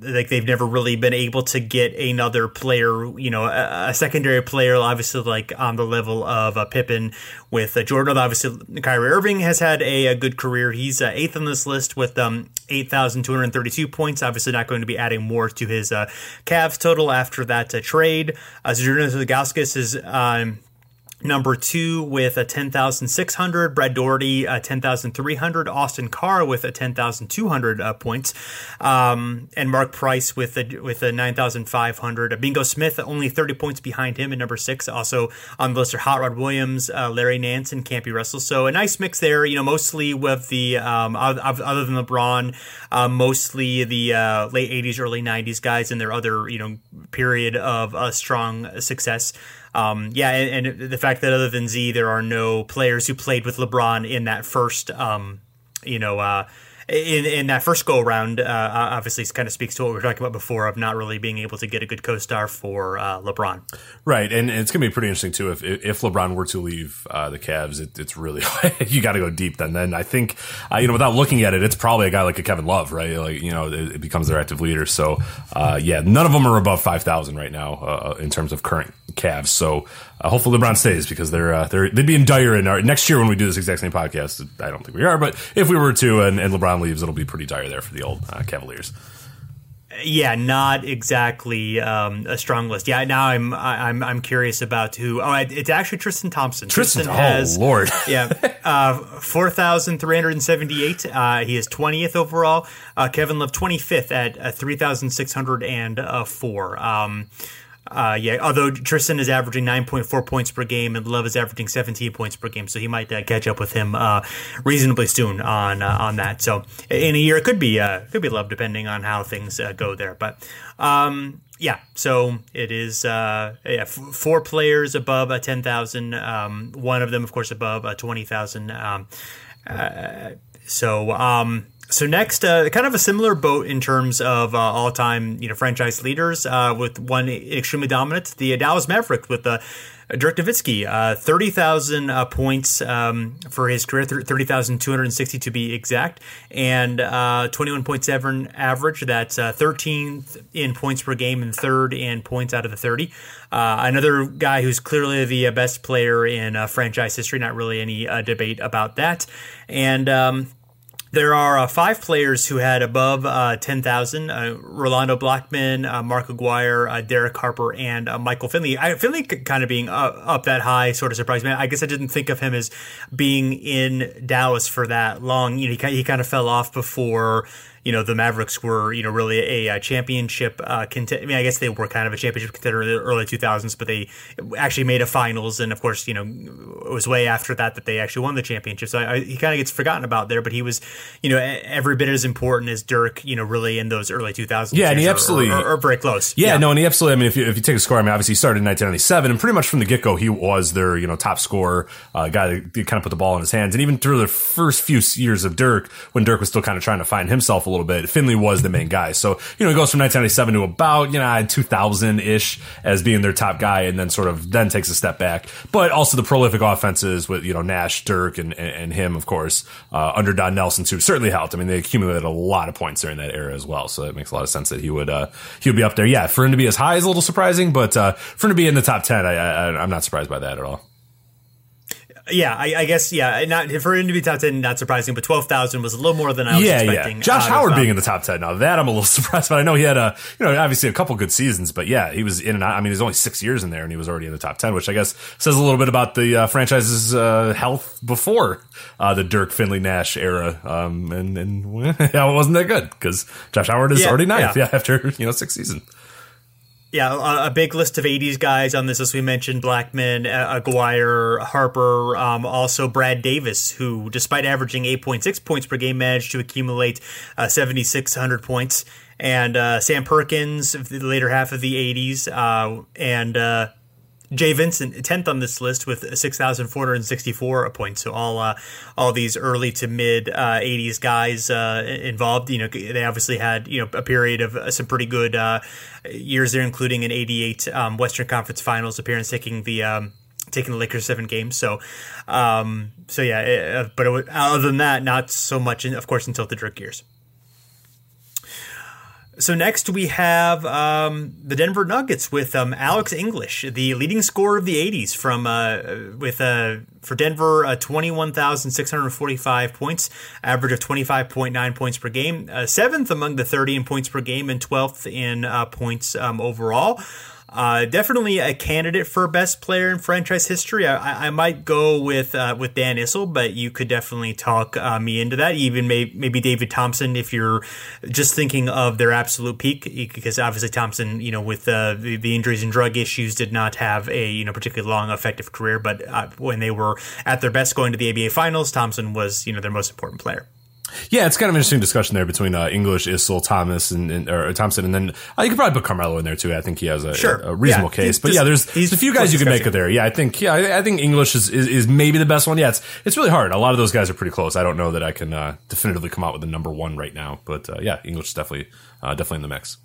Speaker 1: like they've never really been able to get another player you know a, a secondary player obviously like on the level of uh, Pippen with uh, Jordan. Obviously Kyrie Irving has had a, a good career. He's uh, eighth on this list with um 8,232 points. Obviously not going to be adding more to his uh, Cavs total after that uh, trade. Uh, Zydrunas Ilgauskas is um Number two with a 10,600, Brad Daugherty a 10,300, Austin Carr with a 10,200 uh, points, um, and Mark Price with a, with a 9,500. Uh, Bingo Smith only 30 points behind him in number six. Also on the list are Hot Rod Williams, uh, Larry Nance, and Campy Russell. So a nice mix there. You know, mostly with the um, other other than LeBron, uh, mostly the uh, late 80s, early 90s guys and their other you know period of uh, strong success. Um, yeah, and, and the fact that other than Z, there are no players who played with LeBron in that first, um, you know, uh, in in that first go around, uh, obviously, kind of speaks to what we were talking about before of not really being able to get a good co-star for uh, LeBron.
Speaker 2: Right, and, and it's going to be pretty interesting too if if LeBron were to leave uh, the Cavs. It, it's really you got to go deep. Then, then I think uh, you know without looking at it, it's probably a guy like a Kevin Love, right? Like you know, it, it becomes their active leader. So uh, yeah, none of them are above five thousand right now uh, in terms of current Cavs. So uh, hopefully LeBron stays because they're uh, they're they'd be in dire in our next year when we do this exact same podcast. I don't think we are, but if we were to and, and LeBron leaves, it'll be pretty dire there for the old uh, Cavaliers.
Speaker 1: Yeah, not exactly um, a strong list. Yeah, now I'm I'm I'm curious about who. Oh, it's actually Tristan Thompson.
Speaker 2: Tristan,
Speaker 1: Tristan
Speaker 2: oh
Speaker 1: has
Speaker 2: lord,
Speaker 1: yeah, uh, four thousand three hundred seventy eight. Uh, he is twentieth overall. Uh, Kevin Love twenty fifth at uh, three thousand six hundred and four. Um, uh, yeah, although Tristan is averaging 9.4 points per game and Love is averaging 17 points per game, so he might uh, catch up with him uh, reasonably soon on uh, on that. So in a year, it could be uh, could be Love depending on how things uh, go there. But um, yeah, so it is yeah, f- four players above uh, 10,000. Um, one of them, of course, above a 20,000. Um, so. So next, uh, kind of a similar boat in terms of uh, all-time, you know, franchise leaders. Uh, with one extremely dominant, the Dallas Mavericks with uh, Dirk Nowitzki, uh, thirty thousand uh, points um, for his career, thirty thousand two hundred sixty to be exact, and point seven average. That's thirteenth in points per game and third in points out of the thirty. another guy who's clearly the best player in franchise history. Not really any debate about that, and. Um, there are uh, five players who had above uh, 10,000 uh, Rolando Blackman, uh, Mark Aguirre, uh, Derek Harper, and uh, Michael Finley. I, Finley kind of being up that high sort of surprised me. I guess I didn't think of him as being in Dallas for that long. You know, he, he kind of fell off before you know the Mavericks were you know really a, a championship uh, contender. I mean, I guess they were kind of a championship contender in the early 2000s, but they actually made a finals, and of course, you know, it was way after that that they actually won the championship. So I, I, he kind of gets forgotten about there, but he was you know every bit as important as Dirk. You know, really in those early 2000s.
Speaker 2: Yeah, and he absolutely
Speaker 1: or, or, or very close.
Speaker 2: Yeah, yeah, no, and he absolutely. I mean, if you if you take a score, I mean, obviously he started in 1997, and pretty much from the get go, he was their you know top scorer, uh, guy that kind of put the ball in his hands, and even through the first few years of Dirk, when Dirk was still kind of trying to find himself a little bit, Finley was the main guy. So, you know, he goes from 1997 to about, you know, 2000 ish as being their top guy and then sort of then takes a step back. But also the prolific offenses with, you know, Nash, Dirk, and, and him, of course, uh, under Don Nelson too, certainly helped. I mean, they accumulated a lot of points during that era as well. So it makes a lot of sense that he would, uh, he would be up there. Yeah. For him to be as high is a little surprising, but, uh, for him to be in the top 10, I, I, I'm not surprised by that at all.
Speaker 1: Yeah, I, I, guess yeah. Not for him to be top ten, not surprising, but twelve thousand was a little more than I was
Speaker 2: yeah,
Speaker 1: expecting.
Speaker 2: Yeah, Josh Howard being in the top ten now that I'm a little surprised, but I know he had a you know obviously a couple good seasons, but yeah, he was in and out. I mean, he's only six years in there, and he was already in the top ten, which I guess says a little bit about the uh, franchise's uh, health before uh, the Dirk Finley Nash era, um, and and yeah, it wasn't that good because Josh Howard is yeah, already ninth, yeah. yeah, after you know six seasons
Speaker 1: yeah, a, big list of 80s guys on this, as we mentioned Blackman, uh, Aguirre, Harper, um, also Brad Davis, who, despite averaging 8.6 points per game, managed to accumulate uh, 7,600 points. And uh, Sam Perkins, the later half of the 80s, uh, and uh, Jay Vincent, tenth on this list with six thousand four hundred sixty-four points. So all uh, all these early to mid uh, '80s guys uh, involved. You know, they obviously had you know a period of uh, some pretty good uh, years there, including an '88 um, Western Conference Finals appearance, taking the um, taking the Lakers seven games. So, um, so yeah. It, uh, but it, other than that, not so much. In, of course, until the Dirk years. So next we have um, the Denver Nuggets with um, Alex English, the leading scorer of the '80s, from uh, with uh, for Denver, uh, 21,645 points, average of 25.9 points per game, uh, seventh among the 30 in points per game, and 12th in uh, points um, overall. Uh, definitely a candidate for best player in franchise history. I, I might go with uh, with Dan Issel, but you could definitely talk uh, me into that. Even may, maybe David Thompson, if you're just thinking of their absolute peak, because obviously Thompson, you know, with uh, the, the, injuries and drug issues, did not have a you know particularly long, effective career. But uh, when they were at their best, going to the ABA finals, Thompson was you know their most important player.
Speaker 2: Yeah, it's kind of an interesting discussion there between uh, English, Issel, Thomas, and, and or Thompson, and then uh, you could probably put Carmelo in there too. I think he has a,
Speaker 1: Sure.
Speaker 2: a, a reasonable
Speaker 1: Yeah,
Speaker 2: case. But
Speaker 1: just-
Speaker 2: yeah, there's, there's a few guys you can make it there. Yeah, I think yeah, I, I think English is, is is maybe the best one. Yeah, it's it's really hard. A lot of those guys are pretty close. I don't know that I can uh, definitively come out with the number one right now, but uh, yeah, English is definitely uh, definitely in the mix.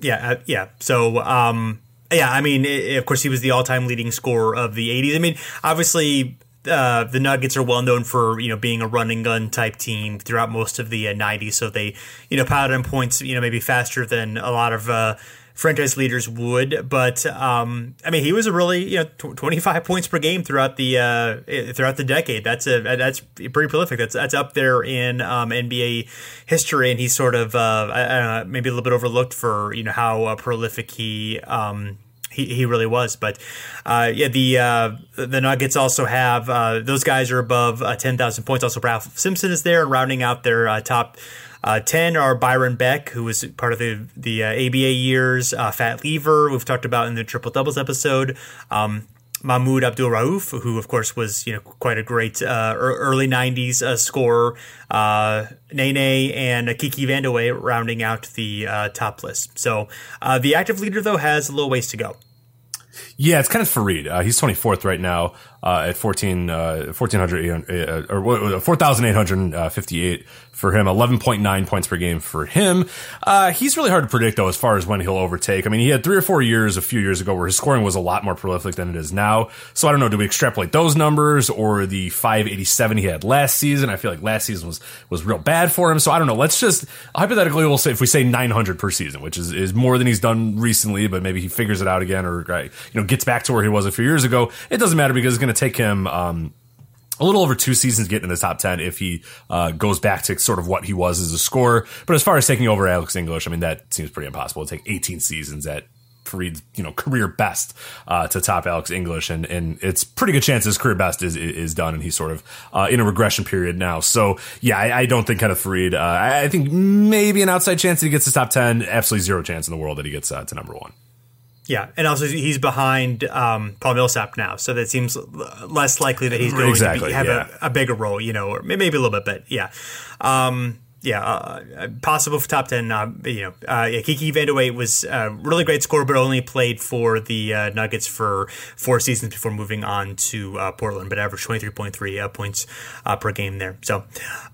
Speaker 1: Yeah, uh, yeah. So, um, yeah, I mean, i of course, he was the all-time leading scorer of the '80s. I mean, obviously, uh, the Nuggets are well known for you know being a running gun type team throughout most of the uh, '90s. So they you know piled in points you know maybe faster than a lot of. Uh, franchise leaders would but um, I mean he was a really you know tw- 25 points per game throughout the uh, throughout the decade that's a that's pretty prolific that's that's up there in um, NBA history and he's sort of uh, know, maybe a little bit overlooked for you know how uh, prolific he um, he, he really was. But uh, yeah, the uh, the Nuggets also have uh, those guys are above uh, ten thousand points. Also, Ralph Simpson is there, and rounding out their uh, top. Uh, 10 are Byron Beck, who was part of the the uh, ABA years, uh, Fat Lever, we've talked about in the Triple Doubles episode, um, Mahmoud Abdul Rauf, who of course was you know quite a great uh, early '90s uh, scorer, uh, Nene and Kiki Vandeweghe rounding out the uh, top list. So uh, the active leader though has a little ways to go.
Speaker 2: Yeah, it's Kenneth Faried. Uh, he's 24th right now uh, at 14, uh, 1400, uh, or 4,858 for him, 11.9 points per game for him. Uh, he's really hard to predict, though, as far as when he'll overtake. I mean, he had three or four years a few years ago where his scoring was a lot more prolific than it is now. So I don't know, do we extrapolate those numbers or the 587 he had last season? I feel like last season was, was real bad for him. So I don't know. Let's just, hypothetically, we'll say, if we say 900 per season, which is, is more than he's done recently, but maybe he figures it out again or, uh, you know, gets back to where he was a few years ago. It doesn't matter because it's going to take him, um, a little over two seasons getting in the top 10 if he uh, goes back to sort of what he was as a scorer. But as far as taking over Alex English, I mean, that seems pretty impossible. It'll take 18 seasons at Faried's, you know, career best uh, to top Alex English. And, and it's pretty good chance his career best is, is done and he's sort of uh, in a regression period now. So, yeah, I, I don't think Kenneth Faried, uh, I, think maybe an outside chance that he gets to top 10, absolutely zero chance in the world that he gets uh, to number one.
Speaker 1: Yeah, and also he's behind um, Paul Millsap now, so that seems less likely that he's going to be, have
Speaker 2: yeah.
Speaker 1: a, a bigger role, you know, or maybe a little bit, but yeah. Um, yeah, uh, possible for top ten. Uh, you know, uh, yeah, Kiki Vandeweghe was a really great scorer, but only played for the uh, Nuggets for four seasons before moving on to uh, Portland. But averaged twenty three point three uh, points uh, per game there. So,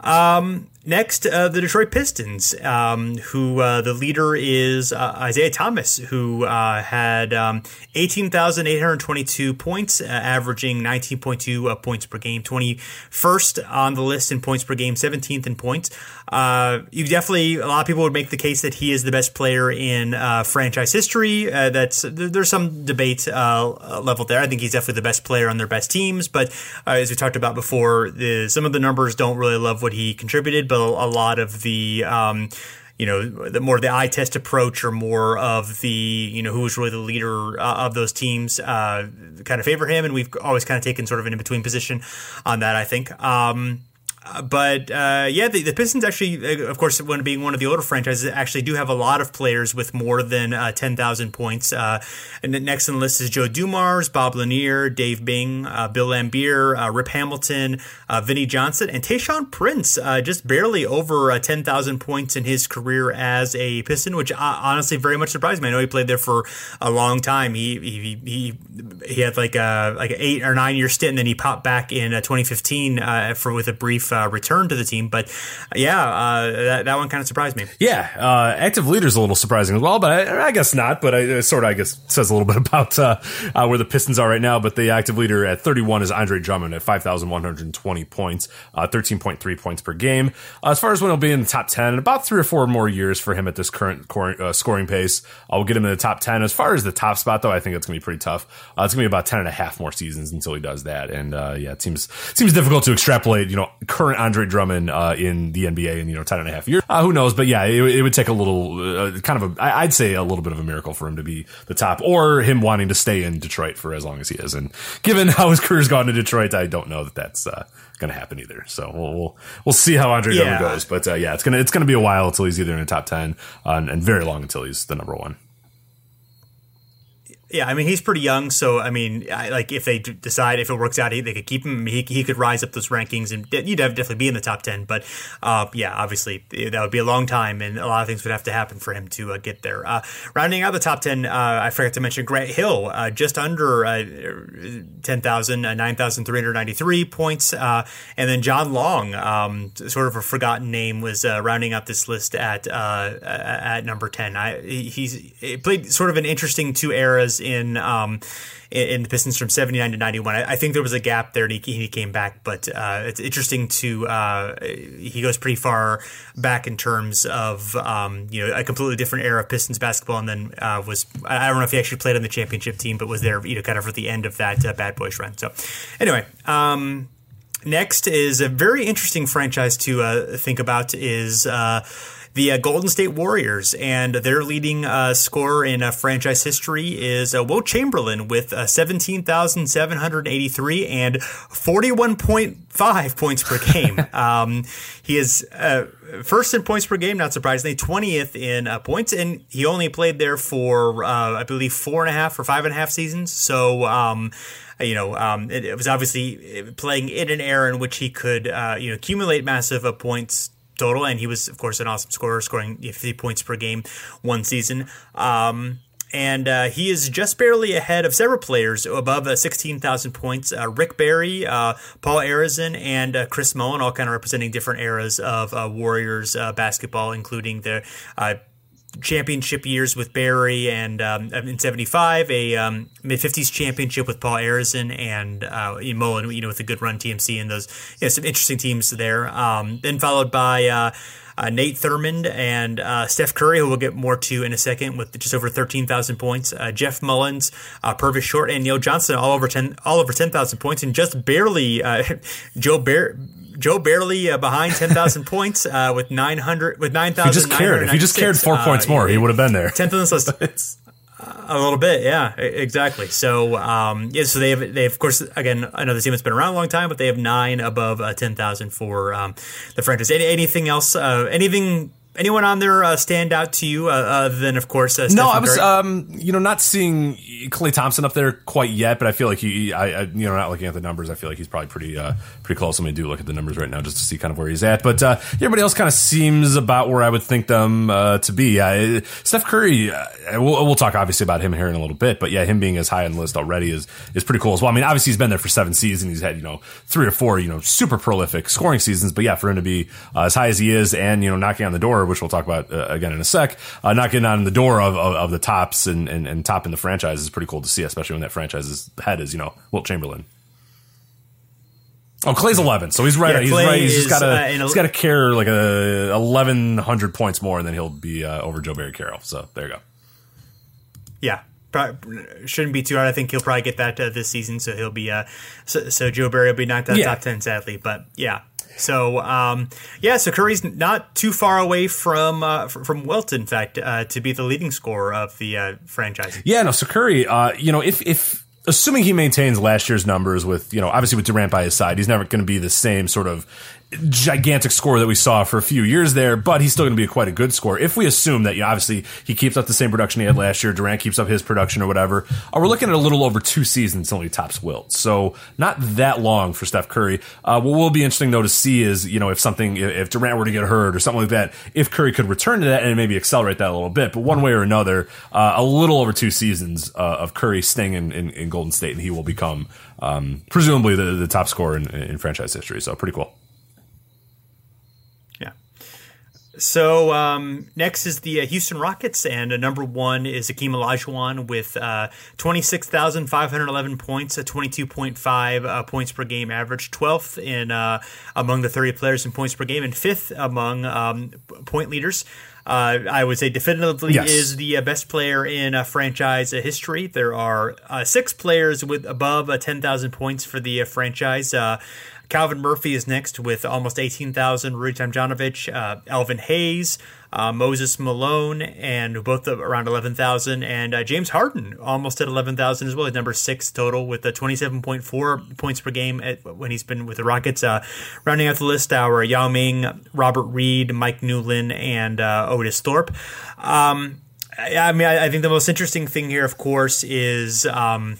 Speaker 1: um, next, uh, the Detroit Pistons, um, who uh, the leader is uh, Isiah Thomas, who uh, had um, 18,822 points, uh, averaging 19.2 uh, points per game, 21st on the list in points per game, 17th in points. You definitely, a lot of people would make the case that he is the best player in franchise history. That's there's some debate level there. I think he's definitely the best player on their best teams, but as we talked about before, the, some of the numbers don't really love what he contributed, but a, a lot of the um, you know, the more the eye test approach or more of the, you know, who was really the leader uh, of those teams uh, kind of favor him. And we've always kind of taken sort of an in between position on that, I think. Um, uh, but uh, yeah, the, the Pistons actually, uh, of course, when being one of the older franchises, actually do have a lot of players with more than uh, ten thousand points. Uh, and next on the list is Joe Dumars, Bob Lanier, Dave Bing, Bill Laimbeer, Rip Hamilton, Vinnie Johnson, and Tayshaun Prince, just barely over ten thousand points in his career as a Piston, which honestly very much surprised me. I know he played there for a long time. He he he, he had like a like an eight or nine year stint, and then he popped back in uh, 2015 uh, for with a brief uh, return to the team. But yeah, uh, that, that one kind of surprised me.
Speaker 2: Yeah, uh, active is a little surprising as well, but I, I guess not. But I, it sort of, I guess, says a little bit about uh, uh, where the Pistons are right now. But the active leader at 31 is Andre Drummond at 5,120 points, uh, 13.3 points per game. Uh, as far as when he'll be in the top 10, in about three or four more years for him at this current cor- uh, scoring pace, I'll get him in the top 10. As far as the top spot, though, I think it's going to be pretty tough. Uh, it's going to be about 10 and a half more seasons until he does that. And uh, yeah, it seems seems difficult to extrapolate, you know, current Andre Drummond uh, in the NBA in, you know, 10 and a half years. Uh, who knows? But yeah, it, it would take a little, uh, kind of a, I'd say a little bit of a miracle for him to be the top or him wanting to stay in Detroit for as long as he is. And given how his career's gone in Detroit, I don't know that that's uh, going to happen either. So we'll, we'll, we'll see how Andre
Speaker 1: Yeah.
Speaker 2: Drummond goes. But uh, yeah, it's going to, it's to be a while until he's either in the top 10 uh, and, and very long until he's the number one.
Speaker 1: Yeah, I mean he's pretty young, so I mean, I, like if they decide if it works out, he, they could keep him. He, he could rise up those rankings, and you'd have definitely be in the top ten. But uh, yeah, obviously that would be a long time, and a lot of things would have to happen for him to uh, get there. Uh, rounding out the top ten, uh, I forgot to mention Grant Hill, uh, just under uh, ten thousand, nine thousand three hundred ninety three points, and then John Long, um, sort of a forgotten name, was rounding out this list at at number ten. I, he's he played sort of an interesting two eras in um, in, the Pistons from 79 to 91. I, I, think there was a gap there and he, he came back, but uh, it's interesting to, uh, he goes pretty far back in terms of, um, you know, a completely different era of Pistons basketball and then uh, was, I don't know if he actually played on the championship team, but was there, you know, kind of at the end of that uh, Bad Boys run. So anyway, um, next is a very interesting franchise to uh, think about is, uh, the uh, Golden State Warriors, and their leading uh, scorer in uh, franchise history is uh, Wilt Chamberlain with uh, 17,783 and 41.5 points per game. um, he is uh, first in points per game, not surprisingly, 20th in points, and he only played there for, I believe, four and a half or five and a half seasons. So, um, you know, um, it, it, was obviously playing in an era in which he could, uh, you know, accumulate massive uh, points total, and he was, of course, an awesome scorer, scoring 50 points per game one season. Um, and uh, he is just barely ahead of several players above uh, 16,000 points. Uh, Rick Barry, uh, Paul Arizin, and uh, Chris Mullin, all kind of representing different eras of uh, Warriors basketball, including the championship years with Barry and um, in 75, a um, mid 50s championship with Paul Arizin and uh, Mullin, you know, with a good run TMC and those, you know, some interesting teams there. Um, then followed by, uh, uh, Nate Thurmond and uh, Steph Curry, who we'll get more to in a second, with just over thirteen thousand points. Uh, Jeff Mullins, uh, Purvis Short, and Neil Johnston, all over ten, all over ten thousand points, and just barely uh, Joe Bear. Joe barely uh, behind ten thousand points uh, with nine hundred with nine thousand.
Speaker 2: He just cared, if he just cared four uh, points more, he would have been there.
Speaker 1: Tenth on this list. a little bit, yeah, exactly. So, um, yeah, so they have, they have, of course, again, another team that's been around a long time, but they have nine above uh, ten thousand for um, the franchise. Any, anything else? Uh, anything Anyone on there uh, stand out to you uh, other than, of course, uh,
Speaker 2: no? I was, um, you know, not seeing Klay Thompson up there quite yet, but I feel like he, I, I, you know, not looking at the numbers, I feel like he's probably pretty, uh, pretty close. Let me do look at the numbers right now just to see kind of where he's at. But uh, everybody else kind of seems about where I would think them uh, to be. Uh, Steph Curry, uh, we'll, we'll talk obviously about him here in a little bit, but yeah, him being as high on the list already is is pretty cool as well. I mean, obviously he's been there for seven seasons. He's had you know three or four you know super prolific scoring seasons, but yeah, for him to be uh, as high as he is and you know knocking on the door, which we'll talk about uh, again in a sec, knocking on the door of, of, of the tops and, and, and top in the franchise is pretty cool to see, especially when that franchise's head is, you know, Wilt Chamberlain. Oh, Klay's eleven, so he's right. Yeah, he's right. He's just got to. Uh, he's got to care like a eleven hundred points more, and then he'll be uh, over Joe Barry Carroll. So there you go.
Speaker 1: Yeah, shouldn't be too hard. I think he'll probably get that uh, this season, so he'll be. Uh, so, so Joe Barry will be knocked out yeah. top ten, sadly. But yeah, so um, yeah, so Curry's not too far away from uh, from Wilt, in fact, uh, to be the leading scorer of the uh, franchise.
Speaker 2: Yeah, no. So Curry, uh, you know, if if assuming he maintains last year's numbers with you know obviously with Durant by his side, he's never going to be the same sort of gigantic score that we saw for a few years there, but he's still going to be quite a good score. If we assume that, obviously he keeps up the same production he had last year, Durant keeps up his production or whatever, uh, we're looking at a little over two seasons until he tops Wilt. So not that long for Steph Curry. Uh, what will be interesting though to see is, you know, if something, if Durant were to get hurt or something like that, if Curry could return to that and maybe accelerate that a little bit. But one way or another, uh, a little over two seasons uh, of Curry staying in, in, in, Golden State and he will become um, presumably the, the top scorer in, in franchise history. So pretty cool.
Speaker 1: So um, next is the uh, Houston Rockets, and uh, number one is Akeem Olajuwon with uh, 26,511 points, a 22.5 uh, points per game average, 12th in uh, among the 30 players in points per game, and fifth among um, point leaders. Uh, I would say definitively yes. is the best player in franchise history. There are six players with above 10,000 points for the franchise. Calvin Murphy is next with almost 18,000. Rudy Tomjanovich, uh, Elvin Hayes, uh, Moses Malone, and both around 11,000. And uh, James Harden almost at 11,000 as well. He's number six total with a 27.4 points per game at, when he's been with the Rockets. Uh, rounding out the list, our Yao Ming, Robert Reid, Mike Newlin, and uh, Otis Thorpe. Um, I mean, I, I, think the most interesting thing here, of course, is. Um,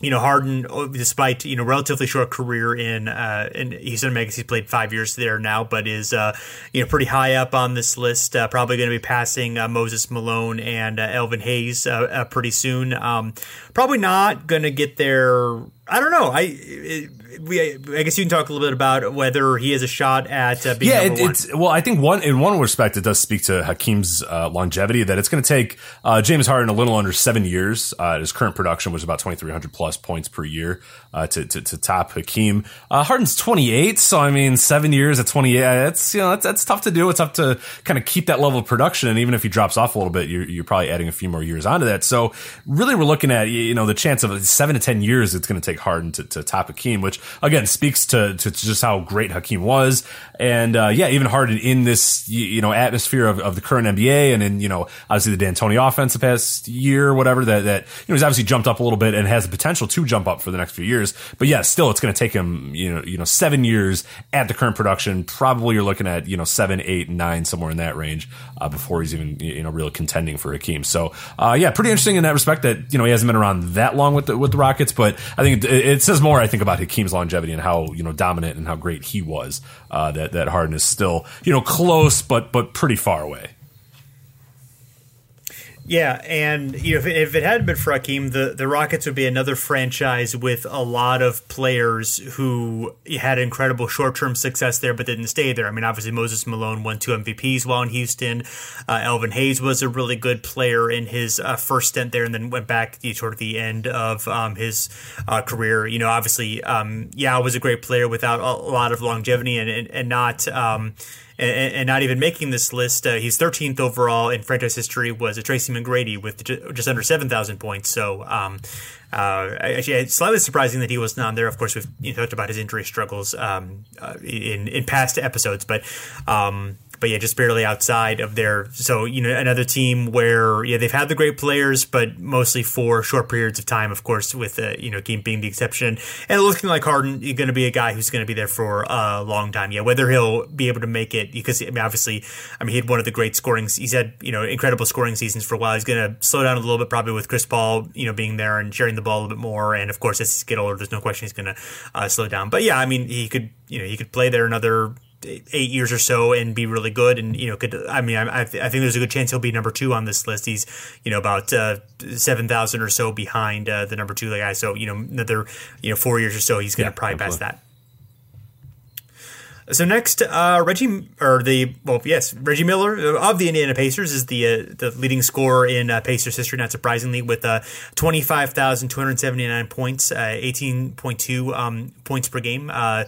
Speaker 1: you know, Harden, oh, despite you know relatively short career in uh, in Houston Megas, he's played five years there now, but is uh, you know pretty high up on this list. Uh, probably going to be passing uh, Moses Malone and uh, Elvin Hayes uh, pretty soon. Um, probably not going to get there. I don't know. I it, we, I guess you can talk a little bit about whether he has a shot at uh, being yeah. It,
Speaker 2: it's well, I think one in one respect it does speak to Hakeem's uh, longevity that it's going to take uh, James Harden a little under seven years. Uh, his current production was about twenty three hundred plus points per year uh, to, to, to top Hakeem. Uh, Harden's twenty eight, so I mean seven years at twenty eight. That's you know that's, that's tough to do. It's tough to kind of keep that level of production, and even if he drops off a little bit, you're, you're probably adding a few more years onto that. So really, we're looking at you know the chance of seven to ten years it's going to take Harden to, to top Hakeem, which again speaks to, to just how great Hakeem was. And, uh, yeah, even Harden in this, you know, atmosphere of, of the current NBA and in, you know, obviously the D'Antoni offense the past year whatever that, that, you know, he's obviously jumped up a little bit and has the potential to jump up for the next few years. But yeah, still it's going to take him, you know, you know, seven years at the current production. Probably you're looking at, you know, seven, eight, nine, somewhere in that range, uh, before he's even, you know, really contending for Hakeem. So, uh, yeah, pretty interesting in that respect that, you know, he hasn't been around that long with the, with the Rockets, but I think it, it says more, I think, about Hakeem's longevity and how, you know, dominant and how great he was. Uh, that that Harden is still you know close, but but pretty far away.
Speaker 1: Yeah, and you know, if it, if it hadn't been for Hakeem, the, the Rockets would be another franchise with a lot of players who had incredible short term success there, but didn't stay there. I mean, obviously Moses Malone won two MVPs while in Houston. Uh, Elvin Hayes was a really good player in his uh, first stint there, and then went back to the end of um, his uh, career. You know, obviously, um, Yao was a great player without a lot of longevity and and, and not. Um, and, and not even making this list. Uh, he's 13th overall in franchise history. Was a Tracy McGrady with just under 7,000 points. So. Um, uh, actually, it's slightly surprising that he was not there. Of course, we've you know, talked about his injury struggles um, uh, in in past episodes, but um, but yeah, just barely outside of there. So you know, another team where yeah they've had the great players, but mostly for short periods of time. Of course, with uh, you know Game being the exception, and looking like Harden, you're going to be a guy who's going to be there for a long time. Yeah, whether he'll be able to make it because I mean, obviously, I mean, he had one of the great scoring. He's had you know incredible scoring seasons for a while. He's going to slow down a little bit, probably with Chris Paul, you know, being there and sharing the ball a little bit more. And of course, as he gets older, there's no question he's going to uh, slow down. But yeah, I mean, he could you know he could play there another eight years or so and be really good. And you know, could I mean, I, I, th- I think there's a good chance he'll be number two on this list. He's you know about uh, seven thousand or so behind uh, the number two guy. So you know, another you know four years or so, he's going to yeah, probably pass that. So next, uh, Reggie or the well, yes, Reggie Miller of the Indiana Pacers is the uh, the leading scorer in uh, Pacers history, not surprisingly, with uh, twenty five thousand two hundred seventy nine points, uh, eighteen point two um, points per game, uh,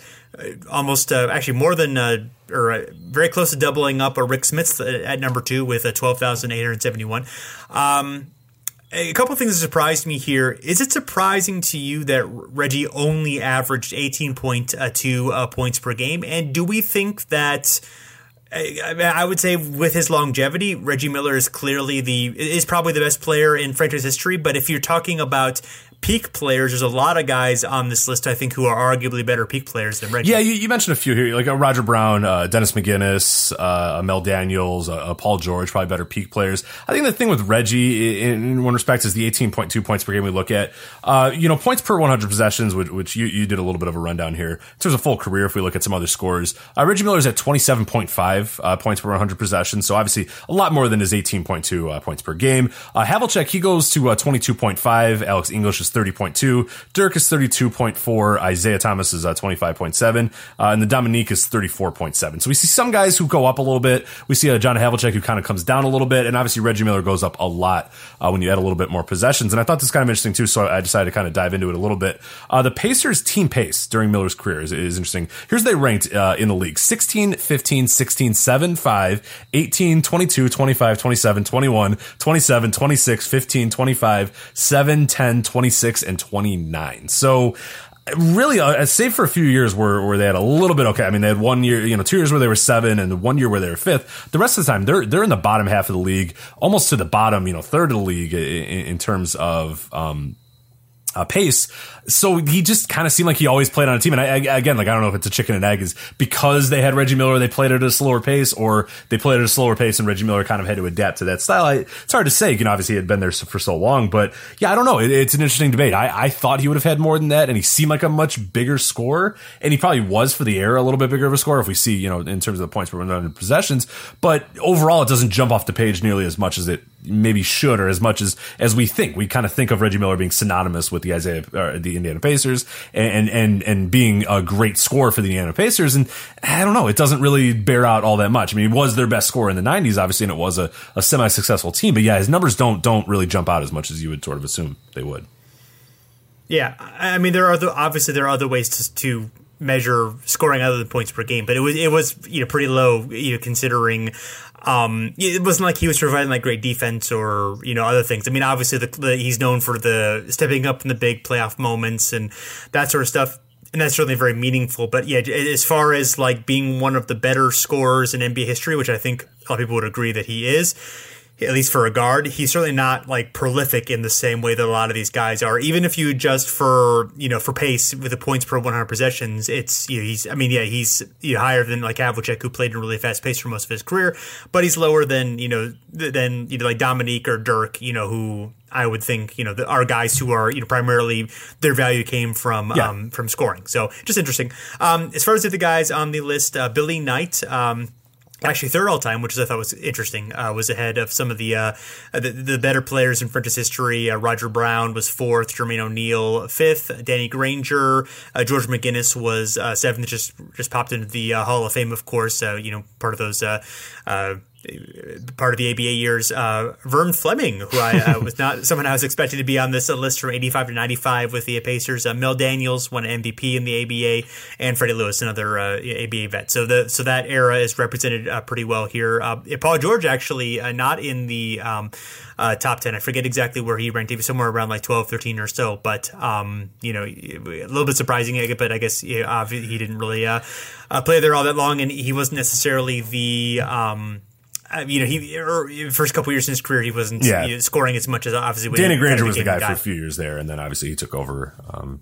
Speaker 1: almost actually more than or very close to doubling up a Rik Smits at number two with a twelve thousand eight hundred seventy one. Um, a couple things that surprised me here. Is it surprising to you that Reggie only averaged 18.2 uh, points per game? And do we think that I would say with his longevity, Reggie Miller is clearly the is probably the best player in franchise history. But if you're talking about peak players, there's a lot of guys on this list I think who are arguably better peak players than Reggie.
Speaker 2: Yeah, you, you mentioned a few here, like uh, Roger Brown, uh, Dennis McGinnis, uh, Mel Daniels, uh, uh, Paul George, probably better peak players. I think the thing with Reggie, in, in one respect, is the 18.2 points per game we look at. Uh, you know, points per 100 possessions, which, which, you, you did a little bit of a rundown here. In terms of full career, if we look at some other scores, Reggie Miller's at 27.5 points per 100 possessions, so obviously a lot more than his 18.2 points per game. Havlicek, he goes to 22.5. Alex English is 30.2. Dirk is 32.4. Isiah Thomas is uh, 25.7. Uh, and the Dominique is 34.7. So we see some guys who go up a little bit. We see uh, John Havlicek who kind of comes down a little bit. And obviously Reggie Miller goes up a lot uh, when you add a little bit more possessions. And I thought this kind of interesting too. So I decided to kind of dive into it a little bit. Uh, the Pacers team pace during Miller's career is, is interesting. Here's they ranked uh, in the league 16, 15, 16, 7, 5, 18, 22, 25, 27, 21, 27, 26, 15, 25, 7, 10, 26, and 29. So really, uh, save for a few years where, where they had a little bit okay. I mean, they had one year, you know, two years where they were seven, and one year where they were fifth. The rest of the time, they're they're in the bottom half of the league, almost to the bottom, you know, third of the league in, in terms of um, uh, pace. So he just kind of seemed like he always played on a team. And I, I, again, like I don't know if it's a chicken and egg is because they had Reggie Miller, they played at a slower pace, or they played at a slower pace, and Reggie Miller kind of had to adapt to that style. I, it's hard to say. You know, obviously he had been there for so long, but yeah, I don't know. It, it's an interesting debate. I, I thought he would have had more than that, and he seemed like a much bigger scorer, and he probably was for the era a little bit bigger of a scorer if we see you know in terms of the points per 100 possessions. But overall, it doesn't jump off the page nearly as much as it maybe should or as much as as we think. We kind of think of Reggie Miller being synonymous with the Isaiah the Indiana Pacers and and and being a great scorer for the Indiana Pacers and I don't know, it doesn't really bear out all that much. I mean, he was their best score in the 90s obviously and it was a, a semi-successful team, but yeah, his numbers don't don't really jump out as much as you would sort of assume they would.
Speaker 1: Yeah, I mean there are other, obviously there are other ways to, to measure scoring other than points per game, but it was it was you know pretty low you know considering um, it wasn't like he was providing like great defense or you know other things. I mean, obviously the, the, he's known for the stepping up in the big playoff moments and that sort of stuff, and that's certainly very meaningful. But yeah, as far as like being one of the better scorers in NBA history, which I think a lot of people would agree that he is, at least for a guard, he's certainly not like prolific in the same way that a lot of these guys are. Even if you adjust for you know for pace with the points per 100 possessions, it's you know, he's I mean yeah he's you know, higher than like Havlicek who played in really fast pace for most of his career, but he's lower than you know than you know like Dominique or Dirk you know who I would think you know the, are guys who are you know primarily their value came from yeah. um, from scoring. So just interesting. Um, as far as the guys on the list, uh, Billy Knight. Um, actually third all time, which I thought was interesting, uh, was ahead of some of the, uh, the, the better players in French's history. Uh, Roger Brown was fourth, Jermaine O'Neal fifth, Danny Granger, uh, George McGinnis was uh, seventh. Just just popped into the uh, Hall of Fame, of course. you know, part of those part of the ABA years, uh, Vern Fleming, who I uh, was not someone I was expecting to be on this list from 85 to 95 with the Pacers. Uh, Mel Daniels won MVP in the ABA, and Freddie Lewis, another ABA uh, vet. So the so that era is represented uh, pretty well here. Uh, Paul George actually not in the um, top 10. I forget exactly where he ranked. He was somewhere around like 12, 13 or so. But um, you know, a little bit surprising. But I guess he didn't really play there all that long, and he wasn't necessarily the um, you know, he er, first couple years in his career, he wasn't yeah. you know, scoring as much as obviously.
Speaker 2: Danny Granger was the guy, guy, for a few years there, and then obviously he took over um,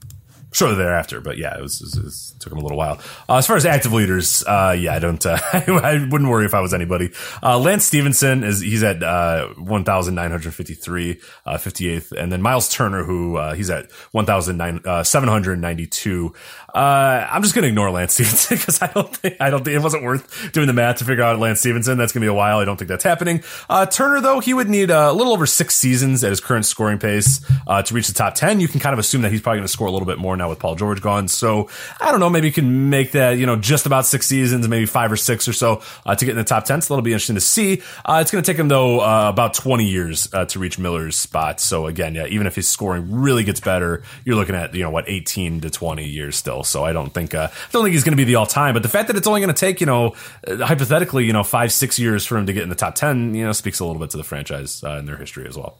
Speaker 2: shortly thereafter. But yeah, it, was, it, was, it took him a little while. Uh, as far as active leaders, uh, yeah, I don't, I wouldn't worry if I was anybody. Uh, Lance Stephenson is he's at uh, 1,953, 58th, uh, and then Miles Turner, who he's at 1,792. Uh, I'm just gonna ignore Lance Stephenson because I don't think I don't think it wasn't worth doing the math to figure out Lance Stephenson. That's gonna be a while. I don't think that's happening. Uh, Turner though, he would need a little over six seasons at his current scoring pace uh, to reach the top ten. You can kind of assume that he's probably gonna score a little bit more now with Paul George gone. So I don't know. Maybe you can make that you know just about six seasons, maybe five or six or so uh, to get in the top ten. So that'll be interesting to see. Uh, it's gonna take him though uh, about 20 years to reach Miller's spot. So again, yeah, even if his scoring really gets better, you're looking at you know what 18 to 20 years still. So I don't think, uh, I don't think he's going to be the all time. But the fact that it's only going to take, you know, uh, hypothetically, you know, five, six years for him to get in the top 10, you know, speaks a little bit to the franchise and their history as well.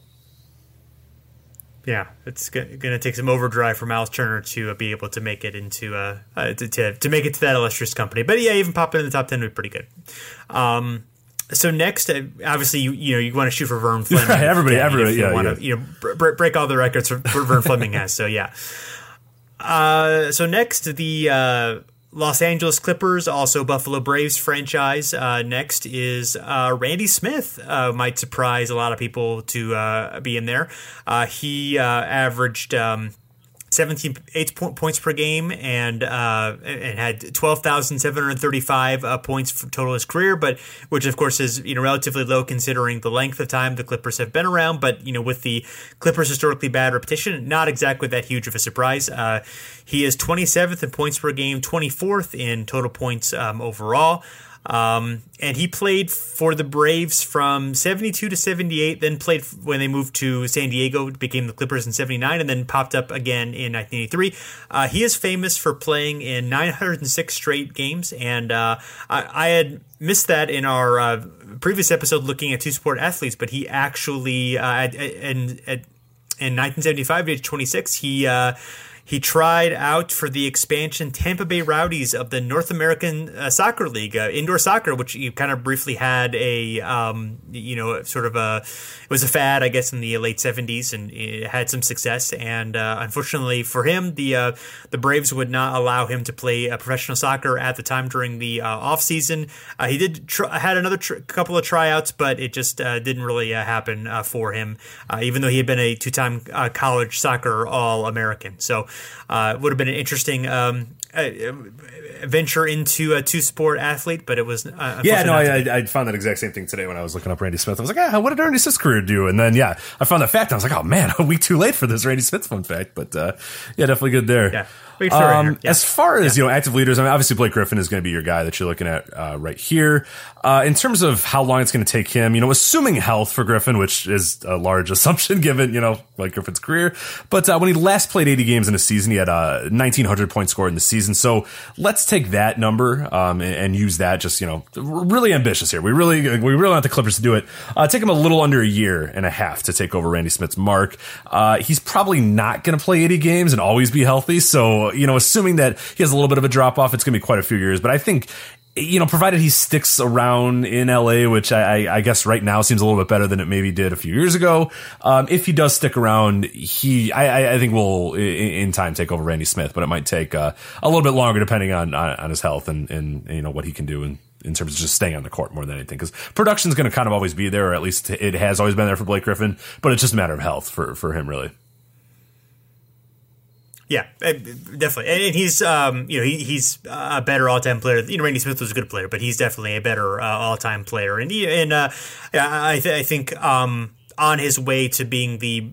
Speaker 1: Yeah, it's going to take some overdrive for Miles Turner to uh, be able to make it into uh, uh, to, to, to make it to that illustrious company. But yeah, even popping in the top ten would be pretty good. Um, so next, uh, obviously, you you know you want to shoot for Vern Fleming.
Speaker 2: Right, everybody, everybody, yeah,
Speaker 1: want
Speaker 2: yeah.
Speaker 1: To, you know, break all the records for, for Vern Fleming has. So yeah. Uh, so next, the uh, Los Angeles Clippers, also Buffalo Braves franchise. Uh, next is uh, Randy Smith. Uh, might surprise a lot of people to be in there. He averaged. Um, 17 eight points per game and uh, and had 12,735 uh, points for total his career but which of course is you know relatively low considering the length of time the Clippers have been around. But you know with the Clippers historically bad repetition not exactly that huge of a surprise. Uh, he is 27th in points per game 24th in total points um, overall um, and he played for the Braves from 72 to 78, then played when they moved to San Diego, became the Clippers in 79, and then popped up again in 1983. Uh, he is famous for playing in 906 straight games, and uh, I, I, had missed that in our uh, previous episode looking at two sport athletes, but he actually, uh, at, at, at, in 1975, age 26, he uh, he tried out for the expansion Tampa Bay Rowdies of the North American uh, Soccer League, uh, indoor soccer, which you kind of briefly had a, um, you know, sort of a, it was a fad, I guess, in the late 70s and it had some success. And uh, unfortunately for him, the uh, the Braves would not allow him to play professional soccer at the time during the uh, off season. Uh, he did tr- had another tr- couple of tryouts, but it just didn't really happen for him, even though he had been a two time college soccer All American. So uh, it would have been an interesting um, uh, venture into a two sport athlete, but it was uh,
Speaker 2: yeah. No, I, I, found that exact same thing today when I was looking up Randy Smith. I was like, ah, what did Randy Smith's career do? And then yeah, I found that fact. I was like, oh man, a week too late for this Randy Smith fun fact. But uh, yeah, definitely good there.
Speaker 1: Yeah.
Speaker 2: Um, yeah. As far as yeah. you know, active leaders. I mean, obviously Blake Griffin is going to be your guy that you're looking at uh, right here. Uh, in terms of how long it's going to take him, you know, assuming health for Griffin, which is a large assumption given you know Blake Griffin's career. But uh, when he last played 80 games in a season, he had a 1900 points scored in the season. So let's take that number um, and, and, use that. Just you know, really ambitious here. We really we really want the Clippers to do it. Uh, take him a little under a year and a half to take over Randy Smith's mark. Uh, he's probably not going to play 80 games and always be healthy. So you know, assuming that he has a little bit of a drop off, it's going to be quite a few years. But I think you know, provided he sticks around in LA, which I, I, guess right now seems a little bit better than it maybe did a few years ago. Um, if he does stick around, he, I, I think will in, time take over Randy Smith, but it might take uh, a little bit longer depending on, on, on his health and, and, you know, what he can do in, in terms of just staying on the court more than anything. Because production's going to kind of always be there, or at least it has always been there for Blake Griffin, but it's just a matter of health for, for him, really.
Speaker 1: Yeah, uh, definitely, and he's um, you know he, he's a better all time player. You know, Randy Smith was a good player, but he's definitely a better uh, all time player. And and uh, I th- I think um, on his way to being the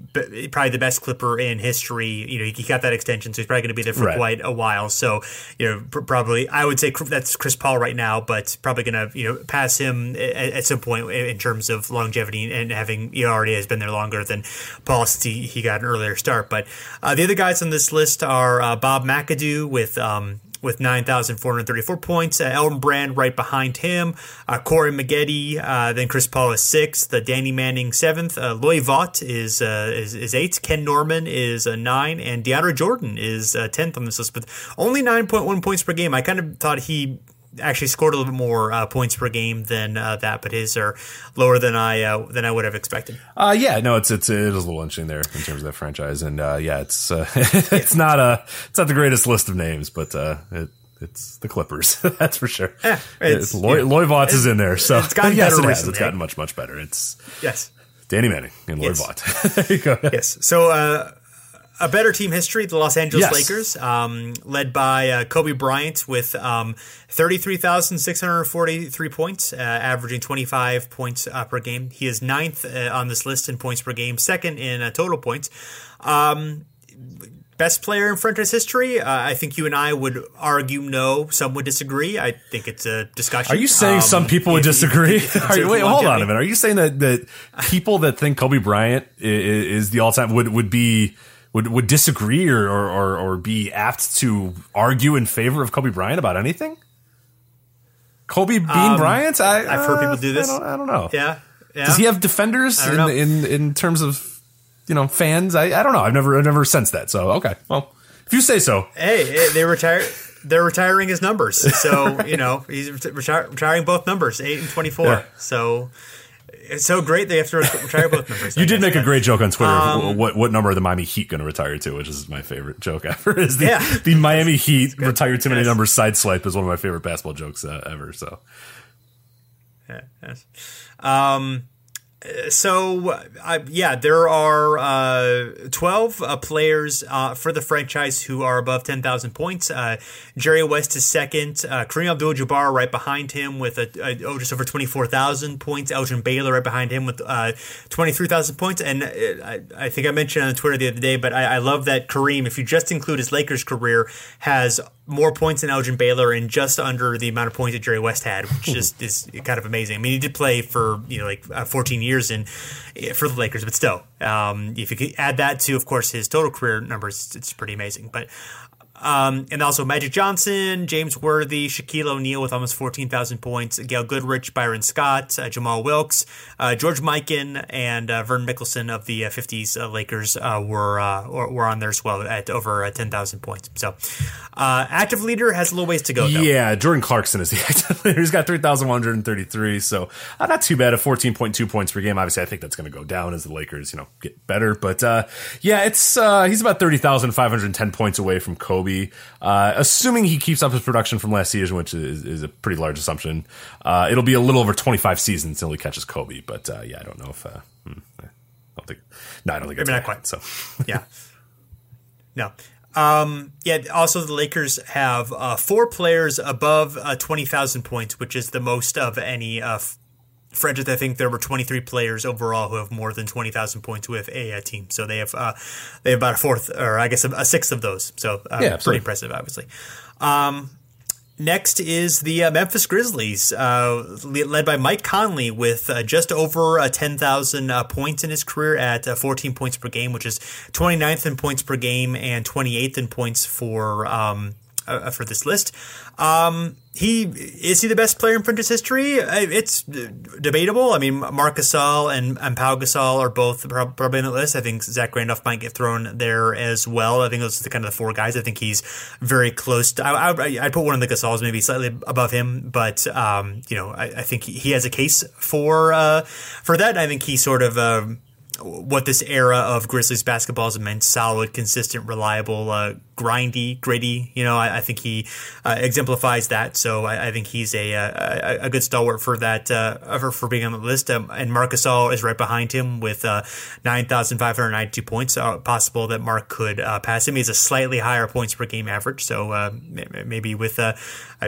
Speaker 1: probably the best Clipper in history. You know, he got that extension, so he's probably going to be there for right. quite a while. So, you know, probably I would say that's Chris Paul right now, but probably going to you know pass him at, at, some point in terms of longevity and having he already has been there longer than Paul since he, he got an earlier start. But uh, the other guys on this list are uh, Bob McAdoo with um, with 9,434 points. Uh, Elton Brand right behind him. Uh, Corey Maggette, uh, then Chris Paul is sixth. Uh, Danny Manning seventh. Uh, Loy Vaught is, uh, is, is eighth. Ken Norman is uh, nine, and DeAndre Jordan is tenth on this list but only 9.1 points per game. I kind of thought he actually scored a little bit more uh, points per game than uh, that, but his are lower than I uh, than I would have expected.
Speaker 2: Uh, yeah, no, it's it's it is a little interesting there in terms of that franchise, and uh, yeah, it's uh, it's not a it's not the greatest list of names, but it, it's the Clippers, that's for sure. Yeah, it's, Loy, yeah, Loy is in there, so
Speaker 1: it's gotten yes,
Speaker 2: better
Speaker 1: it has.
Speaker 2: It's gotten much much better. It's
Speaker 1: yes.
Speaker 2: Danny Manning and Loy yes. Vaught.
Speaker 1: there you go. Yes. So a better team history, the Los Angeles yes. Lakers, um, led by uh, Kobe Bryant with um, 33,643 points, uh, averaging 25 points uh, per game. He is ninth uh, on this list in points per game, second in uh, total points. Um, best player in franchise history? Uh, I think you and I would argue no. Some would disagree. I think it's a discussion.
Speaker 2: Are you saying um, some people would disagree? If, if you, wait, hold on a minute. Are you saying that, that people that think Kobe Bryant is, is the all time would, would be – would would disagree or, or or be apt to argue in favor of Kobe Bryant about anything? Kobe Bean um, Bryant? I,
Speaker 1: have heard people do this.
Speaker 2: I don't, I don't, know.
Speaker 1: Yeah, yeah.
Speaker 2: Does he have defenders in, in in terms of you know fans? I, I don't know. I've never I've never sensed that. So okay, well if you say so.
Speaker 1: Hey, they retire. They're retiring his numbers, so you know he's retire, retiring both numbers, eight and twenty four. Yeah. So it's so great they have to retire both numbers.
Speaker 2: you did make a great joke on Twitter. Um, what what number are the Miami Heat going to retire to? Which is my favorite joke ever. Is the yeah. the Miami Heat retired too many yes. numbers side swipe is one of my favorite basketball jokes uh, ever. So
Speaker 1: yeah, yes. Um, so uh, yeah, there are uh, 12 uh, players uh, for the franchise who are above 10,000 points. Uh, Jerry West is second. Kareem Abdul-Jabbar right behind him with a, a oh, just over 24,000 points. Elgin Baylor right behind him with 23,000 points. And I, I, think I mentioned on Twitter the other day, but I, I love that Kareem, if you just include his Lakers career, has more points than Elgin Baylor and just under the amount of points that Jerry West had, which just is kind of amazing. I mean, he did play for you know like uh, 14 years in for the Lakers, but still, um, if you could add that to, of course, his total career numbers, it's pretty amazing. But Um, and also Magic Johnson, James Worthy, Shaquille O'Neal with almost 14,000 points, Gail Goodrich, Byron Scott, uh, Jamaal Wilkes, uh, George Mikan, and uh, Vern Mikkelsen of the 50s uh, uh, Lakers uh, were, were on there as well at over 10,000 points. So active leader has a little ways to go, though.
Speaker 2: Yeah, Jordan Clarkson is the active leader. He's got 3,133, so not too bad at 14.2 points per game. Obviously, I think that's going to go down as the Lakers, you know, get better. But yeah, it's he's about 30,510 points away from Kobe. Kobe. Uh, assuming he keeps up his production from last season, which is, is a pretty large assumption, uh, it'll be a little over 25 seasons until he catches Kobe. But uh, yeah, I don't know if. Uh, hmm, I don't think. No, I don't think. Maybe
Speaker 1: not quite. So yeah, no. Um, yeah. Also, the Lakers have uh, four players above uh, twenty thousand points, which is the most of any uh, Frederick, I think there were 23 players overall who have more than 20,000 points with a, a, team. So they have uh, they have about a fourth, or I guess a, a sixth of those. So uh, yeah, pretty impressive, obviously. Um, next is the uh, Memphis Grizzlies, uh, led by Mike Conley with uh, just over uh, 10,000 points in his career at 14 points per game, which is 29th in points per game and 28th in points for um, for this list. Um, he is he the best player in Prentice history? It's debatable. I mean, Marc Gasol and, and Pau Gasol are both probably on the list. I think Zach Randolph might get thrown there as well. I think those are the kind of the four guys. I think he's very close. To, I, I, I'd put one of the Gasols maybe slightly above him, but um, you know, I, I, think he has a case for uh, for that. I think he sort of. Uh, what this era of Grizzlies basketball has meant solid, consistent, reliable, uh, grindy, gritty. You know, I, I think he uh, exemplifies that. So I, I think he's a, a, a good stalwart for that uh, for, for being on the list. Um, and Marc Gasol is right behind him with uh, nine thousand five hundred ninety two points. Uh, possible that Mark could uh, pass him. He has a slightly higher points per game average. So uh, maybe with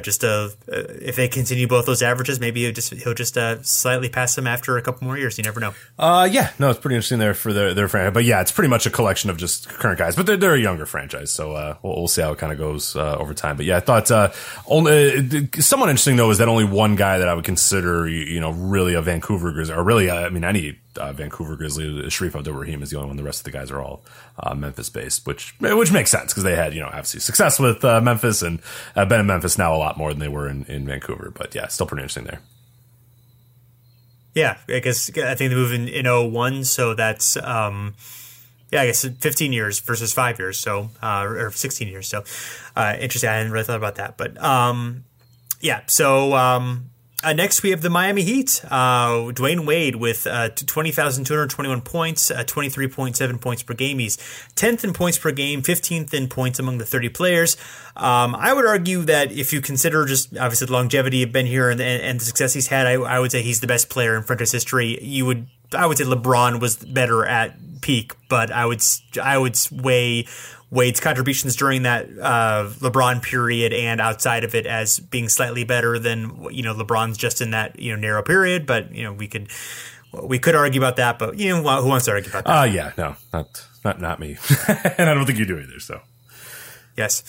Speaker 1: just if they continue both those averages, maybe he'll just he'll just slightly pass him after a couple more years. You never know.
Speaker 2: yeah, no, it's pretty interesting there for their their franchise. But yeah, it's pretty much a collection of just current guys. But they're, they're a younger franchise, so uh, we'll, we'll, see how it kind of goes uh, over time. But yeah, I thought uh, only uh, somewhat interesting though is that only one guy that I would consider you, you know really a Vancouver Grizzly or really uh, I mean any uh, Vancouver Grizzly Shareef Abdur-Rahim is the only one. The rest of the guys are all Memphis based, which which makes sense because they had you know obviously success with Memphis and been in Memphis now a lot more than they were in, in Vancouver. But yeah, still pretty interesting there.
Speaker 1: Yeah, I guess I think they moved in, in 01, so that's um, yeah, I guess 15 years versus five years, so uh, or 16 years. So uh, interesting. I hadn't really thought about that, but um, yeah. So um, uh, next, we have the Miami Heat. Uh, Dwyane Wade with uh, 20,221 points, uh, 23.7 points per game. He's 10th in points per game, 15th in points among the 30 players. Um, I would argue that if you consider just obviously the longevity of been here and, and, the success he's had, I, I, would say he's the best player in franchise history. You would, I would say LeBron was better at peak, but I would, I would weigh Wade's contributions during that uh, LeBron period and outside of it as being slightly better than you know LeBron's just in that you know narrow period. But you know we could we could argue about that, but you know who wants to argue about that?
Speaker 2: Uh yeah, no, not not not me, and I don't think you do either. So
Speaker 1: yes.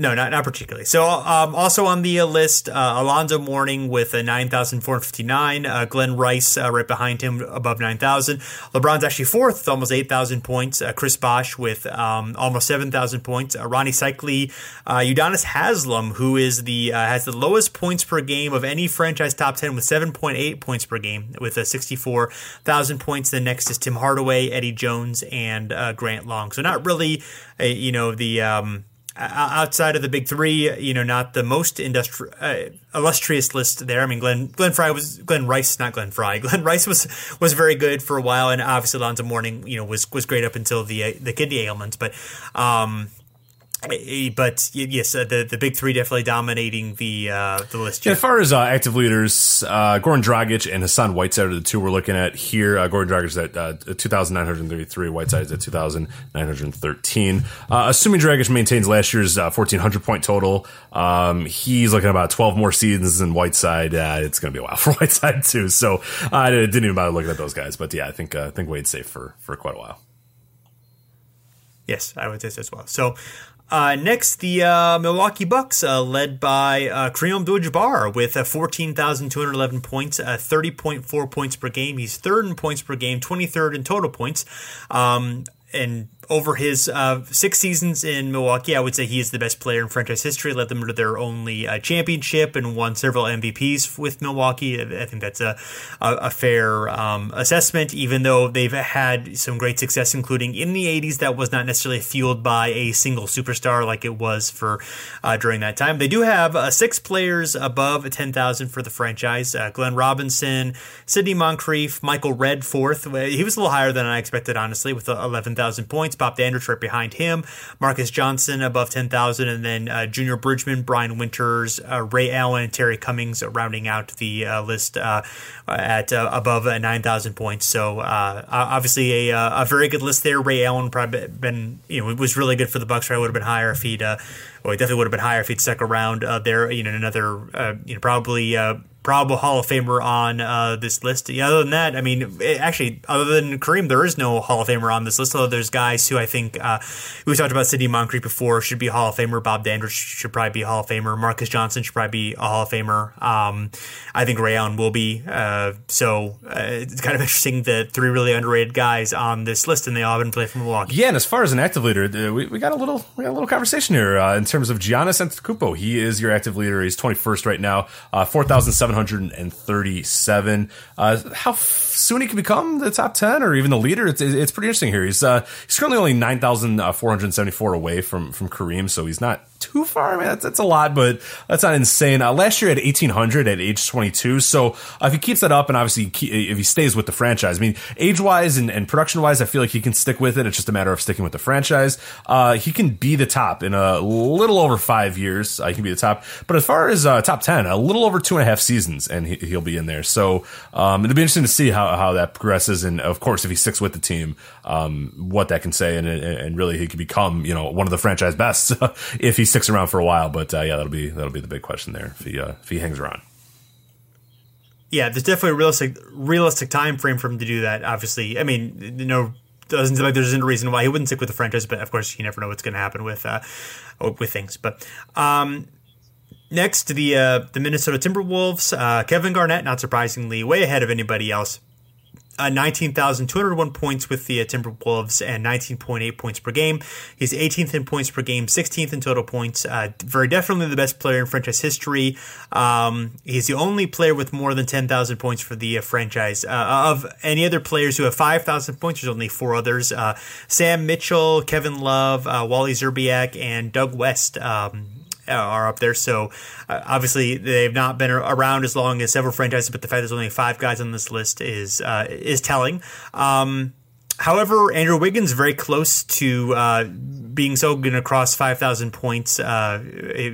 Speaker 1: No, not not particularly. So, um, also on the uh, list, uh, Alonzo Mourning with a nine thousand four fifty nine. Uh, Glen Rice uh, right behind him, above nine thousand. LeBron's actually fourth, almost eight thousand points. Uh, Chris Bosh with um, almost seven thousand points. Uh, Rony Seikaly, Udonis Haslem, who is the has the lowest points per game of any franchise top ten with seven point eight points per game with a sixty four thousand points. The next is Tim Hardaway, Eddie Jones, and Grant Long. So not really, a, you know, the um, outside of the big three, you know, not the most industri- uh, illustrious list there. I mean, Glenn Glenn Fry was Glen Rice, not Glen Fry. Glen Rice was was very good for a while, and obviously Alonzo Mourning, you know, was was great up until the uh, the kidney ailments. But um, but yes, uh, the the big three definitely dominating the uh, the list.
Speaker 2: Yeah, as far as uh, active leaders, uh, Goran Dragic and Hassan Whiteside are the two we're looking at here. Uh, Goran Dragic is at uh, 2,933, Whiteside is at 2,913. assuming Dragic maintains last year's 1,400 point total, um, he's looking at about 12 more seasons than Whiteside. it's going to be a while for Whiteside too. So I didn't even bother looking at those guys. But yeah, I think I think Wade's safe for for quite a while.
Speaker 1: Yes, I would say so as well. So uh, next, the uh, Milwaukee Bucks, uh, led by uh, Kareem Abdul-Jabbar with uh, 14,211 points, uh, 30.4 points per game. He's third in points per game, 23rd in total points. Um, and over his uh, six seasons in Milwaukee, I would say he is the best player in franchise history. Led them to their only uh, championship and won several MVPs with Milwaukee. I think that's a a, a fair um, assessment. Even though they've had some great success, including in the '80s, that was not necessarily fueled by a single superstar like it was for uh, during that time. They do have uh, six players above 10,000 for the franchise: uh, Glenn Robinson, Sidney Moncrief, Michael Redd fourth. He was a little higher than I expected, honestly, with 11,000 points. Bob Dandridge right behind him. Marques Johnson above 10,000, and then uh, Junior Bridgeman, Brian Winters, uh, Ray Allen, and Terry Cummings rounding out the uh, list uh, at uh, above 9,000 points. So obviously a, a very good list there. Ray Allen probably been you know it was really good for the Bucks. Probably would have been higher if he'd well, he definitely would have been higher if he'd stuck around there. You know, another, you know, probably probable Hall of Famer on uh, this list. Yeah, other than that, I mean, it, actually, other than Kareem, there is no Hall of Famer on this list. Although there's guys who I think uh, we talked about Sidney Moncrief before should be Hall of Famer. Bob Dandridge should probably be Hall of Famer. Marques Johnson should probably be a Hall of Famer. Um, I think Ray Allen will be. Uh, so uh, it's kind of interesting that three really underrated guys on this list, and they all haven't played for Milwaukee.
Speaker 2: Yeah, and as far as an active leader, uh, we, we got a little we got a little conversation here uh, in terms of Giannis Antetokounmpo. He is your active leader. He's 21st right now, four thousand seven hundred and thirty. 37. Uh, how soon he can become the top 10 or even the leader, it's, it's pretty interesting here. He's, uh, he's currently only 9,474 away from, from Kareem, so he's not too far. I mean, that's, that's a lot, but that's not insane. Uh, last year at 1800 at age 22. So uh, if he keeps that up and obviously if he stays with the franchise, I mean, age wise and, and production wise, I feel like he can stick with it. It's just a matter of sticking with the franchise. Uh, he can be the top in a little over five years. Uh, he can be the top. But as far as uh, top 10, a little over two and a half seasons, and he, will be in there. So um, it'll be interesting to see how, how that progresses. And of course, if he sticks with the team, um, what that can say. And, and really, he could become, you know, one of the franchise best if he sticks around for a while. But uh, yeah, that'll be that'll be the big question there if he uh, if he hangs around.
Speaker 1: Yeah, there's definitely a realistic realistic time frame for him to do that. Obviously, I mean, you know, doesn't seem like there's a reason why he wouldn't stick with the franchise, but of course, you never know what's going to happen with uh, with things. But um, next, the uh, the Minnesota Timberwolves, uh, Kevin Garnett, not surprisingly, way ahead of anybody else uh, 19,201 points with the uh, Timberwolves and 19.8 points per game. He's 18th in points per game, 16th in total points. Uh, very definitely the best player in franchise history. Um, he's the only player with more than 10,000 points for the uh, franchise. Uh, of any other players who have 5,000 points, there's only four others uh, Sam Mitchell, Kevin Love, Wally Szczerbiak, and Doug West. Um, are up there. So uh, obviously they've not been around as long as several franchises, but the fact there's only five guys on this list is uh, is telling. Um, However, Andrew Wiggins very close to uh, being so good across 5,000 points, uh,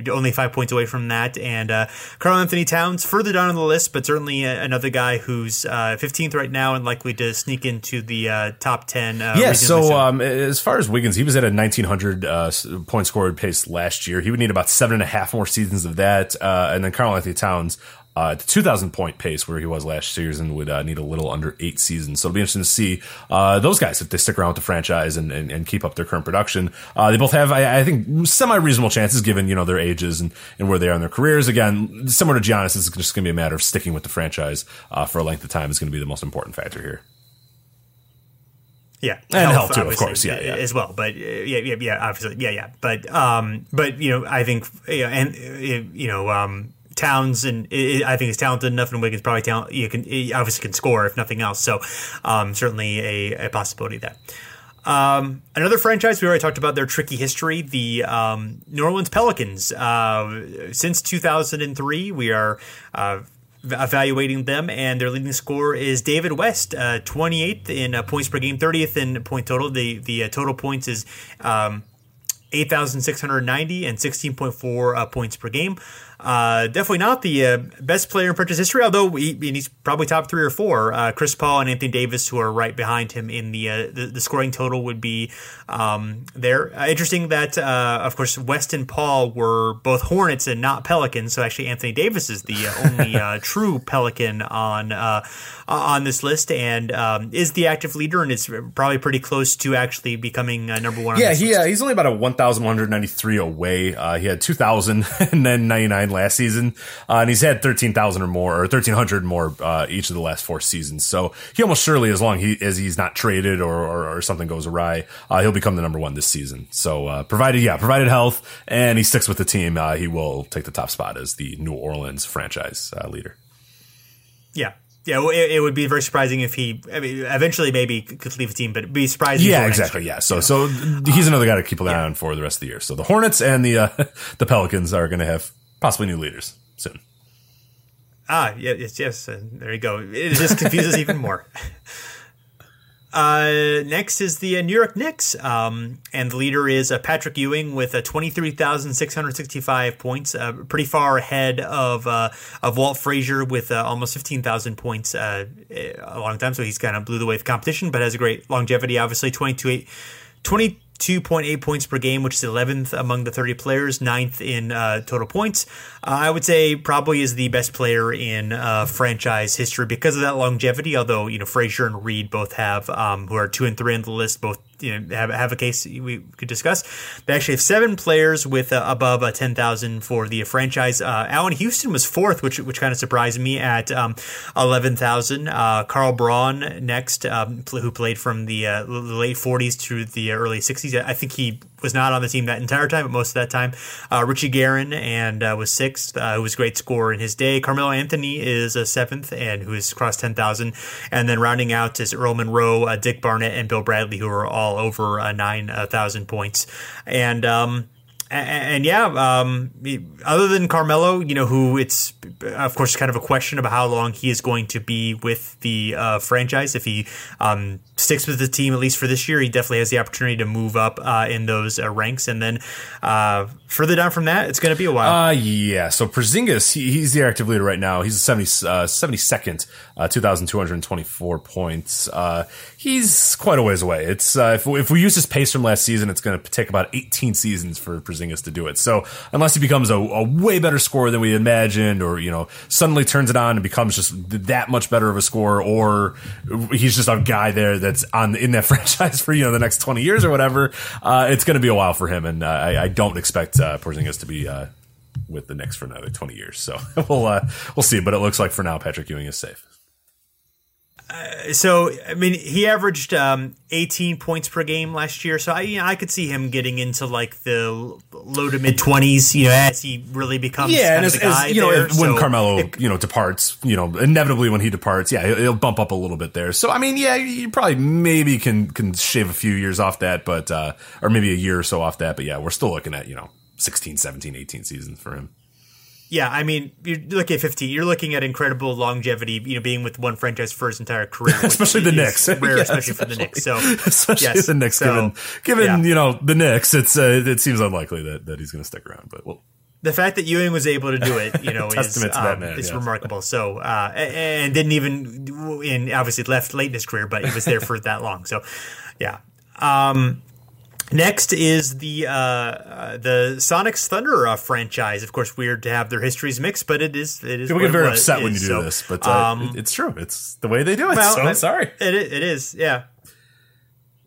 Speaker 1: only five points away from that. And uh, Karl-Anthony Towns further down on the list, but certainly another guy who's 15th uh, right now and likely to sneak into the uh, top 10.
Speaker 2: Uh, yeah, so um, as far as Wiggins, he was at a 1,900 point scored pace last year. He would need about seven and a half more seasons of that. and then Karl-Anthony Towns uh, at the 2,000 point pace where he was last season would uh, need a little under eight seasons. So it'll be interesting to see uh, those guys if they stick around with the franchise and, and, and keep up their current production. Uh, they both have, I, I think, semi reasonable chances given you know their ages and, and where they are in their careers. Again, similar to Giannis, it's just going to be a matter of sticking with the franchise uh, for a length of time is going to be the most important factor here.
Speaker 1: Yeah,
Speaker 2: and health, health too, of course. Yeah, yeah,
Speaker 1: as well. But uh, yeah, yeah, yeah, obviously, yeah, yeah. But um, but you know, I think you know, and you know, um, Towns and I think he's talented enough, and Wiggins probably talent. You can obviously can score if nothing else. So um, certainly a, a, possibility there. Um, another franchise we already talked about their tricky history, the um, New Orleans Pelicans. Uh, since 2003, we are. Uh, evaluating them, and their leading scorer is David West, uh, 28th in uh, points per game, 30th in point total. The the uh, total points is um, 8,690 and 16.4 uh, points per game. Uh, definitely not the uh, best player in franchise history, although he, he's probably top three or four. Uh, Chris Paul and Anthony Davis, who are right behind him in the uh, the, the, scoring total, would be um, there. Uh, interesting that, uh, of course, West and Paul were both Hornets and not Pelicans. So actually, Anthony Davis is the only true Pelican on on this list, and um, is the active leader, and is probably pretty close to actually becoming number one.
Speaker 2: Yeah,
Speaker 1: on
Speaker 2: he, he's only about a one thousand one hundred ninety three away. he had two thousand and then ninety nine last season, uh, and he's had thirteen thousand or more, or thirteen hundred more uh, each of the last four seasons. So he almost surely, as long he, as he's not traded or, or, or something goes awry, uh, he'll become the number one this season. So uh, provided, yeah, provided health and he sticks with the team, uh, he will take the top spot as the New Orleans franchise uh, leader.
Speaker 1: Yeah, yeah, it, it, would be very surprising if he. I mean, eventually maybe could leave the team, but it'd be surprising.
Speaker 2: Yeah, exactly. Yeah, so so he's another guy to keep an eye yeah. on for the rest of the year. So the Hornets and the uh, the Pelicans are going to have possibly new leaders soon.
Speaker 1: Ah, yes, yes. Uh, there you go. It just confuses even more. Uh, next is the uh, New York Knicks, um, and the leader is uh, Patrick Ewing with uh, 23,665 points, uh, pretty far ahead of uh, of Walt Frazier with almost 15,000 points a long time. So he's kind of blew the way of competition, but has a great longevity. Obviously, 22 20 2.8 points per game, which is 11th among the 30 players, ninth in uh, total points. Uh, I would say probably is the best player in uh, franchise history because of that longevity. Although you know Frazier and Reed both have, um, who are two and three on the list, both you know have, have a case we could discuss. They actually have seven players with uh, above uh, ten thousand for the franchise. Uh, Allan Houston was fourth, which which kind of surprised me at um, eleven thousand. Uh, Carl Braun next, um, who played from the, uh, late forties to the early sixties. I think he was not on the team that entire time, but most of that time. Uh, Richie Guerin and uh, was sixth, uh, who was a great scorer in his day. Carmelo Anthony is a seventh, and who has crossed ten thousand. And then rounding out is Earl Monroe, uh, Dick Barnett, and Bill Bradley, who are all over uh, nine thousand points. And um, and, and yeah, um, other than Carmelo, you know, who it's of course kind of a question about how long he is going to be with the uh, franchise. If he um, sticks with the team at least for this year, he definitely has the opportunity to move up uh, in those uh, ranks. And then uh, further down from that, it's going to be a while.
Speaker 2: Uh, yeah. So Porzingis, he, he's the active leader right now. He's 70, 72nd, uh, 2,224 points. he's quite a ways away. It's if, if we use his pace from last season, it's going to take about 18 seasons for Porzingis to do it. So unless he becomes a, a, way better scorer than we imagined, or you know suddenly turns it on and becomes just that much better of a scorer, or he's just a guy there that's on in that franchise for you know the next twenty years or whatever, uh, it's going to be a while for him, and uh, I, I, don't expect uh, Porzingis to be. Uh, with the Knicks for another 20 years. So we'll, uh, we'll see. But it looks like for now, Patrick Ewing is safe.
Speaker 1: Uh, so I mean, he averaged um, 18 points per game last year. So I, you know, I could see him getting into like the low to mid 20s. You know, as he really becomes yeah, and as, as,
Speaker 2: you know,
Speaker 1: there.
Speaker 2: when so Carmelo it, you know departs, you know, inevitably when he departs, yeah, he'll, he'll, bump up a little bit there. So I mean, yeah, you probably maybe can can shave a few years off that, but uh, or maybe a year or so off that. But yeah, we're still looking at you know 16, 17, 18 seasons for him
Speaker 1: yeah, I mean, you're looking at 15. You're looking at incredible longevity. You know, being with one franchise for his entire career,
Speaker 2: especially the Knicks,
Speaker 1: rare, yeah, especially, especially, for the Knicks. So,
Speaker 2: especially yes, the Knicks, so, given given yeah. you know the Knicks, it's uh, it seems unlikely that, that he's going to stick around. But well,
Speaker 1: the fact that Ewing was able to do it, you know, is, um, man, is remarkable. So, uh, and didn't even, and obviously left late in his career, but he was there for that long. So, yeah. Um, Next is the uh, uh, the Sonics Thunder uh, franchise. Of course, weird to have their histories mixed, but it is it is.
Speaker 2: People get very upset when you do so, this, but uh, um, it's true. It's the way they do it. Well, so I'm sorry.
Speaker 1: It it is. Yeah.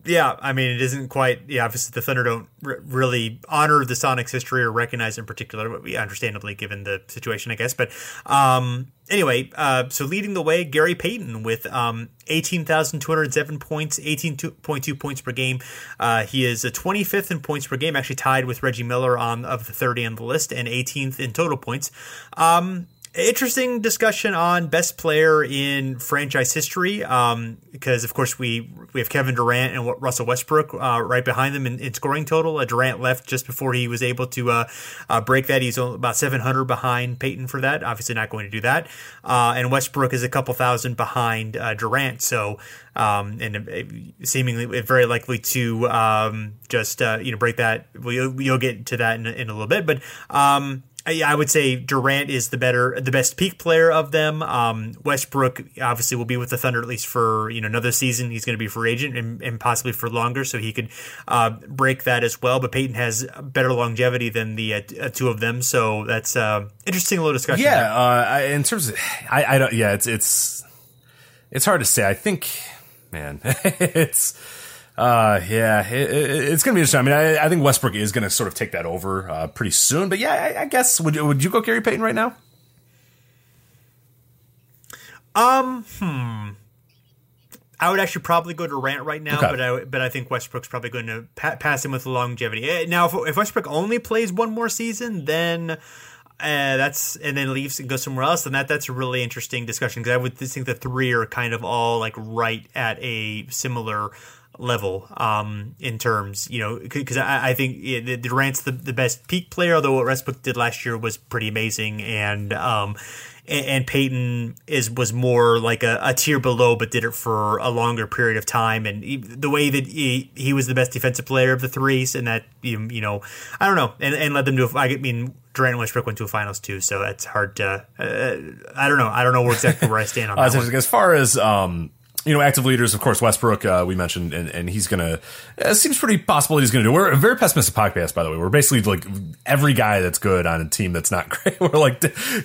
Speaker 1: Yeah, I mean, it isn't quite. Yeah, obviously, the Thunder don't r- really honor the Sonics history or recognize in particular, but we understandably given the situation, I guess. But um, anyway, uh, so leading the way, Gary Payton with um, 18,207 points, 18.2 points per game. Uh, he is a 25th in points per game, actually tied with Reggie Miller on of the 30 on the list, and 18th in total points. Um, interesting discussion on best player in franchise history um, because of course we we have Kevin Durant and Russell Westbrook uh, right behind them in, in scoring total. Uh, Durant left just before he was able to uh, uh break that. He's about 700 behind Payton for that. Obviously not going to do that. Uh, and Westbrook is a couple thousand behind uh, Durant. So um, and seemingly very likely to um, just you know break that. We'll, you'll get to that in, in a little bit, but. Um, I would say Durant is the better, the best peak player of them. Um, Westbrook obviously will be with the Thunder at least for you know another season. He's going to be free agent and, and, possibly for longer, so he could uh, break that as well. But Payton has better longevity than the uh, uh two of them, so that's uh, interesting little discussion.
Speaker 2: Yeah, uh, in terms of, I, I don't. Yeah, it's it's it's hard to say. I think, man, it's Uh, yeah, it, it, it's going to be interesting. I mean, I, I think Westbrook is going to sort of take that over uh, pretty soon. But yeah, I, I guess would you, would you go Gary Payton right now?
Speaker 1: Um, hmm. I would actually probably go Durant right now,
Speaker 2: Okay.
Speaker 1: but I but I think Westbrook's probably going to pa- pass him with longevity. Eh, Now, if, if Westbrook only plays one more season, then uh, that's and then leaves and goes somewhere else, then that that's a really interesting discussion because I would think the three are kind of all like right at a similar level um, in terms, you know, because I, I think yeah, the- Durant's the, the best peak player, although what Westbrook did last year was pretty amazing, and um, and, and Payton is was more like a, a tier below, but did it for a longer period of time, and he, the way that he, he was the best defensive player of the threes, and that you, you know, I don't know, and, and led them to. I mean, Durant and Westbrook went to a finals too, so it's hard to. Uh, I don't know. I don't know where exactly where I stand on
Speaker 2: Uh,
Speaker 1: that.
Speaker 2: as far as um, you know, active leaders, of course, Westbrook uh, we mentioned, and, and he's gonna. It seems pretty possible he's gonna do. We're a very pessimistic podcast, by the way. We're basically like every guy that's good on a team that's not great. We're like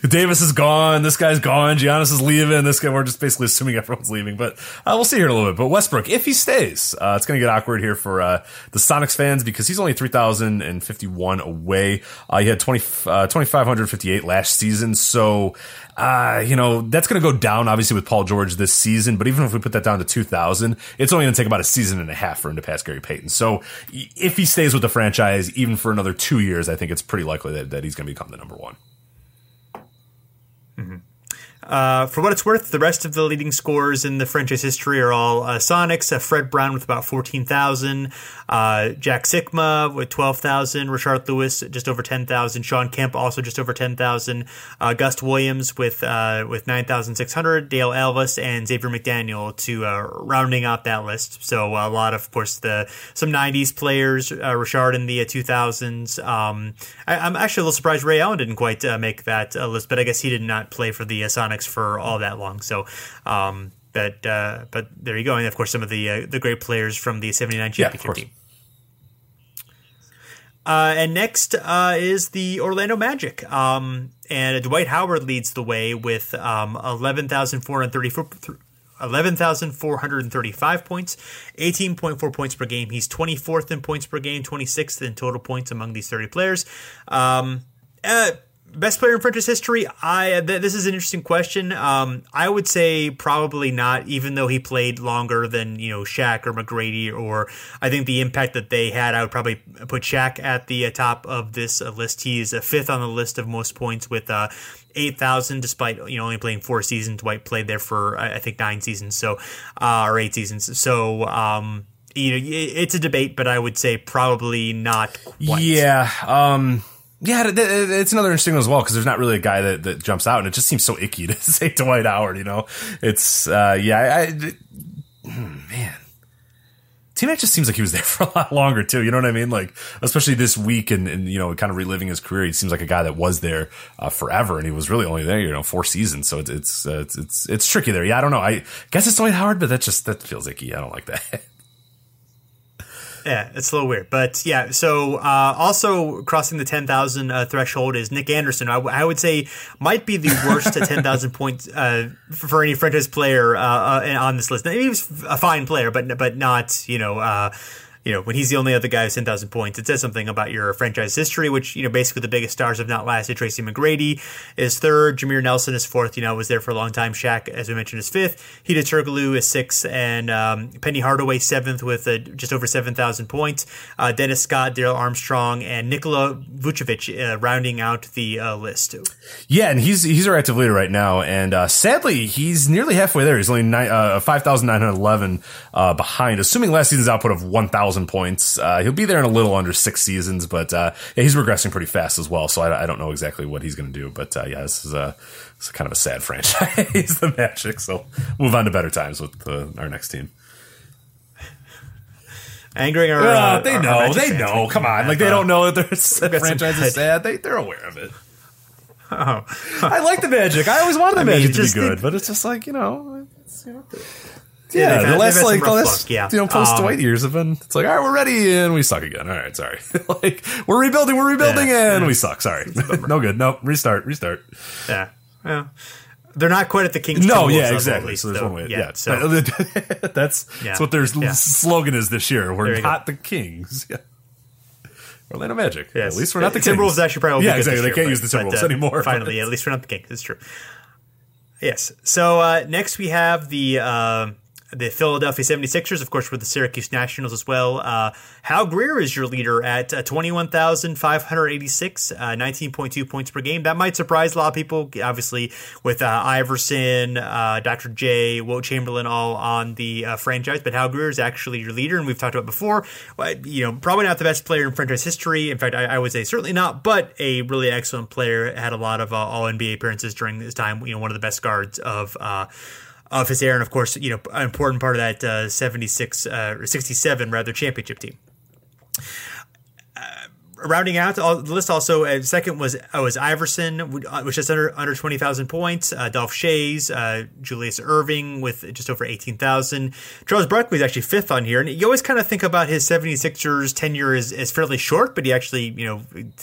Speaker 2: Davis is gone, this guy's gone, Giannis is leaving, this guy. We're just basically assuming everyone's leaving, but uh, we'll see here in a little bit. But Westbrook, if he stays, uh, it's gonna get awkward here for uh, the Sonics fans because he's only three thousand and fifty one away. Uh, he had 20, uh, 2,558 last season, so uh, you know, that's going to go down obviously with Paul George this season, but even if we put that down to 2000, it's only going to take about a season and a half for him to pass Gary Payton. So if he stays with the franchise, even for another two years, I think it's pretty likely that, that he's going to become the number one.
Speaker 1: Uh, for what it's worth, the rest of the leading scorers in the franchise history are all uh, Sonics. Uh, Fred Brown with about 14,000, uh, Jack Sikma with 12,000, Rashard Lewis just over 10,000, Shawn Kemp also just over 10,000, uh, Gus Williams with uh, with 9,600, Dale Ellis, and Xavier McDaniel to rounding out that list. So a lot of, of course, the some 90s players, Richard in the uh, 2000s. Um, I, I'm actually a little surprised Ray Allen didn't quite make that list, but I guess he did not play for the uh, Sonics for all that long. So, um, but uh, but there you go, and of course some of the uh, the great players from the '79
Speaker 2: Yeah,
Speaker 1: championship
Speaker 2: course.
Speaker 1: team. Uh, and next uh, is the Orlando Magic. Um, and Dwight Howard leads the way with um, 11,434. 11,435 points, 18.4 points per game. He's 24th in points per game, 26th in total points among these 30 players. Um, uh, best player in franchise history. I th- this is an interesting question. Um, I would say probably not, even though he played longer than you know Shaq or McGrady, or I think the impact that they had. I would probably put Shaq at the uh, top of this uh, list. He is a fifth on the list of most points with. Uh, Eight thousand, despite you know only playing four seasons. Dwight played there for I I think nine seasons, so uh, or eight seasons. So um, you know it's a debate, but I would say probably not quite.
Speaker 2: Yeah. Um, yeah, it's another interesting one as well because there's not really a guy that, that jumps out, and it just seems so icky to say Dwight Howard. You know, it's uh, yeah, I, I, hmm, man. T Mac just seems like he was there for a lot longer too. You know what I mean? Like, especially this week and, and you know, kind of reliving his career. He seems like a guy that was there uh, forever, and he was really only there, you know, four seasons. So it's it's uh, it's, it's it's tricky there. Yeah, I don't know. I guess it's Dwight Howard, but that just that feels icky. I don't like that.
Speaker 1: Yeah, it's a little weird, but yeah. So uh, also crossing the ten thousand uh, threshold is Nick Anderson. I, w- I would say might be the worst to ten thousand points uh, for, any franchise player uh, uh, on this list. Now, he was a fine player, but but not you know. You know, when he's the only other guy with 10,000 points, it says something about your franchise history, which, you know, basically the biggest stars have not lasted. Tracy McGrady is third. Jameer Nelson is fourth. You know, was there for a long time. Shaq, as we mentioned, is fifth. Hedo Turkoglu is sixth. And um, Penny Hardaway seventh with uh, just over 7,000 points. Uh, Dennis Scott, Darrell Armstrong, and Nikola Vucevic uh, rounding out the uh, list.
Speaker 2: Yeah, and he's he's our active leader right now, and uh, sadly, he's nearly halfway there. He's only uh, five thousand nine hundred eleven uh, behind, assuming last season's output of one thousand points. Uh, he'll be there in a little under six seasons, but uh, yeah, he's regressing pretty fast as well. So I, I don't know exactly what he's going to do, but uh, yeah, this is a it's kind of a sad franchise, the Magic. So move on to better times with our next team.
Speaker 1: Angering our.
Speaker 2: Uh, they
Speaker 1: our- our
Speaker 2: know,
Speaker 1: Magic
Speaker 2: they know. Come on, like they don't know that their franchise is sad. They they're aware of it.
Speaker 1: Oh.
Speaker 2: I like the Magic. I always wanted the
Speaker 1: I mean,
Speaker 2: Magic to be good, but it's just like you know, it's, you know
Speaker 1: Yeah,
Speaker 2: yeah, the last
Speaker 1: they've had some
Speaker 2: like the last
Speaker 1: yeah.
Speaker 2: you know post
Speaker 1: Um,
Speaker 2: Dwight years have been. It's like all right, we're ready and we suck again. All right, sorry. like we're rebuilding, we're rebuilding
Speaker 1: Yeah.
Speaker 2: and we suck. Sorry, no good. Nope. Restart, restart.
Speaker 1: Yeah. Yeah. They're not quite at the Kings.
Speaker 2: No,
Speaker 1: Timberwolves
Speaker 2: yeah, exactly.
Speaker 1: least,
Speaker 2: so there's
Speaker 1: though,
Speaker 2: one way.
Speaker 1: yet,
Speaker 2: Yeah,
Speaker 1: So
Speaker 2: that's that's what their
Speaker 1: Yeah.
Speaker 2: slogan is this year. We're not the Kings. Yeah. Orlando Magic.
Speaker 1: Yes.
Speaker 2: At least we're not the,
Speaker 1: the
Speaker 2: Kings.
Speaker 1: Timberwolves actually probably
Speaker 2: yeah, exactly. They
Speaker 1: year,
Speaker 2: can't
Speaker 1: but-
Speaker 2: use the
Speaker 1: but,
Speaker 2: Timberwolves
Speaker 1: uh,
Speaker 2: anymore.
Speaker 1: Finally, at least we're not the Kings. It's true. Yes. So uh, next we have the uh, the Philadelphia 76ers, of course, with the Syracuse Nationals as well. Uh, Hal Greer is your leader at uh, 21,586, uh, 19.2 points per game. That might surprise a lot of people, obviously, with uh, Iverson, uh, Dr. J, Wilt Chamberlain all on the uh, franchise. But Hal Greer is actually your leader, and we've talked about before. uh, You know, probably not the best player in franchise history. In fact, I, I would say certainly not, but a really excellent player. Had a lot of All NBA appearances during this time. You know, one of the best guards of. Of his era, and of course, you know, an important part of that uh, 76 uh, or 67 rather championship team. Uh, rounding out the list, also uh, second was uh, was Iverson, which is under under twenty thousand points. Dolph Schayes, Julius Erving with just over eighteen thousand. Charles Barkley is actually fifth on here, and you always kind of think about his 76ers tenure as, as fairly short, but he actually you know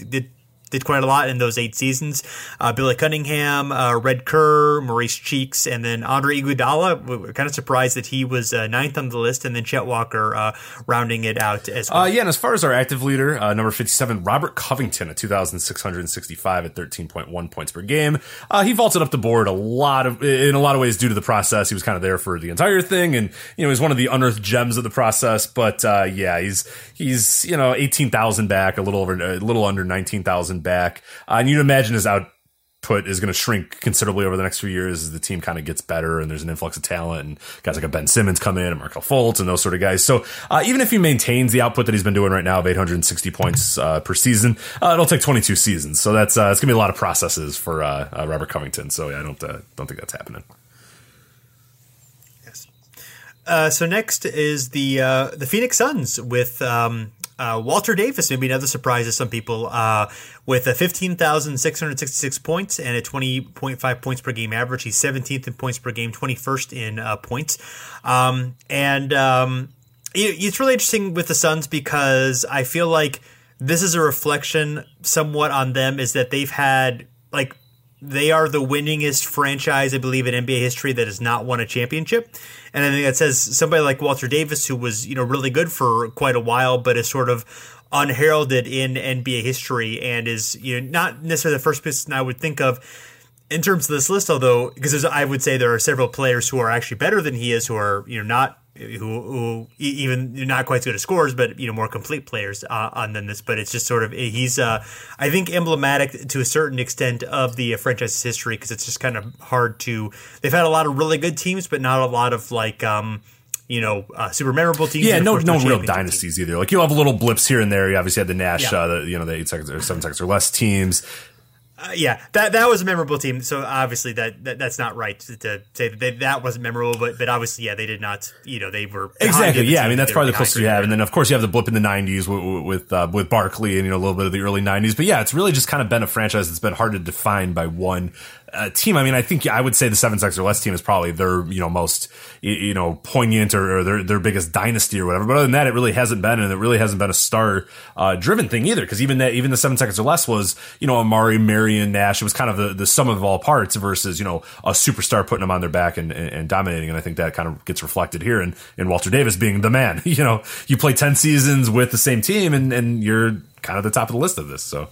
Speaker 1: did did quite a lot in those eight seasons. Uh, Billy Cunningham, uh, Red Kerr, Maurice Cheeks, and then Andre Iguodala. We We're kind of surprised that he was uh, ninth on the list, and then Chet Walker uh, rounding it out as well.
Speaker 2: Uh, yeah, and as far as our active leader, uh, number 57, Robert Covington at 2,665 at 13.1 points per game. He vaulted up the board a lot of, in a lot of ways due to the process. He was kind of there for the entire thing. And, you know, he's one of the unearthed gems of the process. But, yeah, he's, he's, you know, 18,000 back, a little over, a little under 19,000 back. Uh, and you'd imagine his output is going to shrink considerably over the next few years as the team kind of gets better and there's an influx of talent and guys like a Ben Simmons come in and Markelle Fultz and those sort of guys. So uh, even if he maintains the output that he's been doing right now of 860 points uh, per season, uh, it'll take 22 seasons. So that's uh, it's going to be a lot of processes for uh, uh, Robert Covington. So yeah, I don't don't think that's happening.
Speaker 1: Yes. Uh, so next is the uh, the Phoenix Suns with um, uh, Walter Davis. Maybe another surprise to some people uh, with a fifteen thousand six hundred sixty six points and a twenty point five points per game average. He's seventeenth in points per game, twenty first in uh, points, um, and um, it, it's really interesting with the Suns because I feel like this is a reflection somewhat on them is that they've had like they are the winningest franchise, I believe, in NBA history that has not won a championship. And I think that says somebody like Walter Davis, who was, you know, really good for quite a while, but is sort of unheralded in NBA history and is, you know, not necessarily the first person I would think of in terms of this list, although, because I would say there are several players who are actually better than he is, who are, you know, not who, who even not quite as good as scores, but you know more complete players uh, on than this. But it's just sort of he's uh, I think emblematic to a certain extent of the uh, franchise's history because it's just kind of hard to. They've had a lot of really good teams, but not a lot of like. Um, you know, uh, super memorable teams.
Speaker 2: Yeah, no, no real dynasties either. Like you'll have little blips here and there. You obviously had the Nash,
Speaker 1: Yeah.
Speaker 2: uh, the, you know, the eight seconds or seven seconds or less teams.
Speaker 1: Uh, yeah, that that was a memorable team. So obviously that, that that's not right to, to say that they, that wasn't memorable. But but obviously, yeah, they did not. You know, they were
Speaker 2: Exactly. Yeah. I mean, that's probably the closest you have. And then, of course, you have the blip in the 90s with with uh, with Barkley and, you know, a little bit of the early 90s. But yeah, it's really just kind of been a franchise that's been hard to define by one uh, team. I mean, I think I would say the seven seconds or less team is probably their, you know, most, you know, poignant or, or their, their biggest dynasty or whatever. But other than that, it really hasn't been, and it really hasn't been a star uh, driven thing either. Cause even that, even the seven seconds or less was, you know, Amar'e, Marion, Nash. It was kind of the, the sum of all parts versus, you know, a superstar putting them on their back and, and, and dominating. And I think that kind of gets reflected here in, in Walter Davis being the man. you know, you play 10 seasons with the same team and, and you're kind of the top of the list of this. So.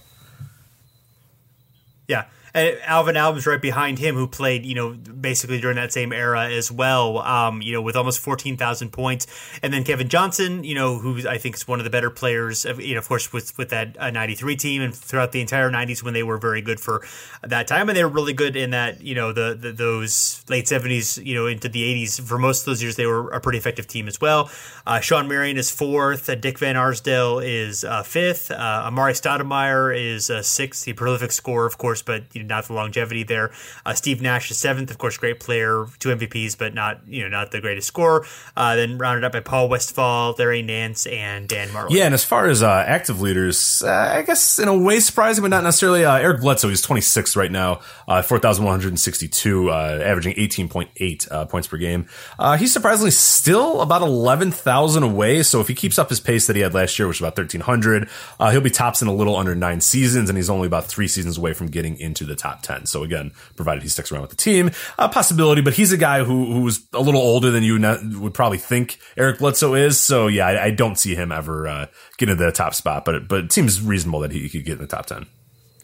Speaker 1: Yeah. And Alvan Adams's right behind him, who played, you know, basically during that same era as well, um, you know, with almost 14,000 points. And then Kevin Johnson, you know, who I think is one of the better players, of, you know, of course, with, with that uh, 93 team and throughout the entire 90s when they were very good for that time. And they were really good in that, you know, the, the those late 70s, you know, into the 80s. For most of those years, they were a pretty effective team as well. Uh, Shawn Marion is fourth. Uh, Dick Van Arsdale is uh, fifth. Uh, Amar'e Stoudemire is uh, sixth. He prolific scorer, of course, but you know, not the longevity there. Uh, Steve Nash is seventh, of course, great player, two MVPs, but not you know not the greatest scorer. Uh, then rounded up by Paul Westphal, Larry Nance, and Dan Majerle.
Speaker 2: Yeah, and as far as uh, active leaders, uh, I guess in a way surprising, but not necessarily. Uh, Eric Bledsoe, he's 26 right now, uh, 4,162, uh, averaging 18.8 uh, points per game. He's surprisingly still about 11,000 away. So if he keeps up his pace that he had last year, which was about 1,300, uh, he'll be tops in a little under nine seasons, and he's only about three seasons away from getting into the top 10. So again, provided he sticks around with the team, a possibility, but he's a guy who, who's a little older than you would probably think Eric Bledsoe is. So yeah, I, I don't see him ever, uh, getting to the top spot, but, but it seems reasonable that he, he could get in the top 10.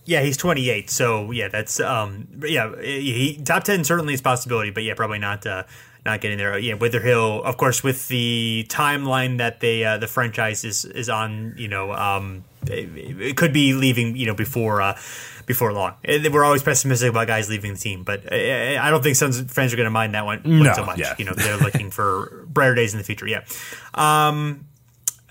Speaker 1: Yeah, he's 28. So yeah, that's um yeah, he top 10 certainly is possibility, but yeah, probably not uh not getting there. Yeah, Witherhill, of course, with the timeline that they uh, the franchise is is on, you know, um, it, it could be leaving, you know, before uh, before long. We're always pessimistic about guys leaving the team, but I don't think Suns fans are going to mind that one
Speaker 2: no,
Speaker 1: so much.
Speaker 2: Yeah.
Speaker 1: You know, they're looking for brighter days in the future. Yeah. Um,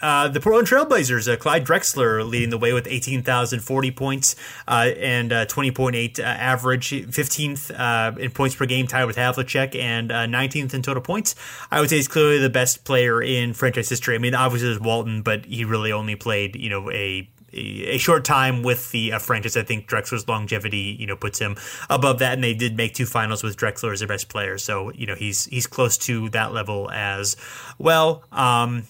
Speaker 1: uh, the Portland Trailblazers, uh, Clyde Drexler leading the way with 18,040 points uh, and 20.8 uh, uh, average, 15th in points per game, tied with Havlicek, and 19th in total points. I would say he's clearly the best player in franchise history. I mean, obviously there's Walton, but he really only played, you know, a a short time with the uh, franchise. I think Drexler's longevity, you know, puts him above that, and they did make two finals with Drexler as their best player. So you know, he's he's close to that level as well. Um,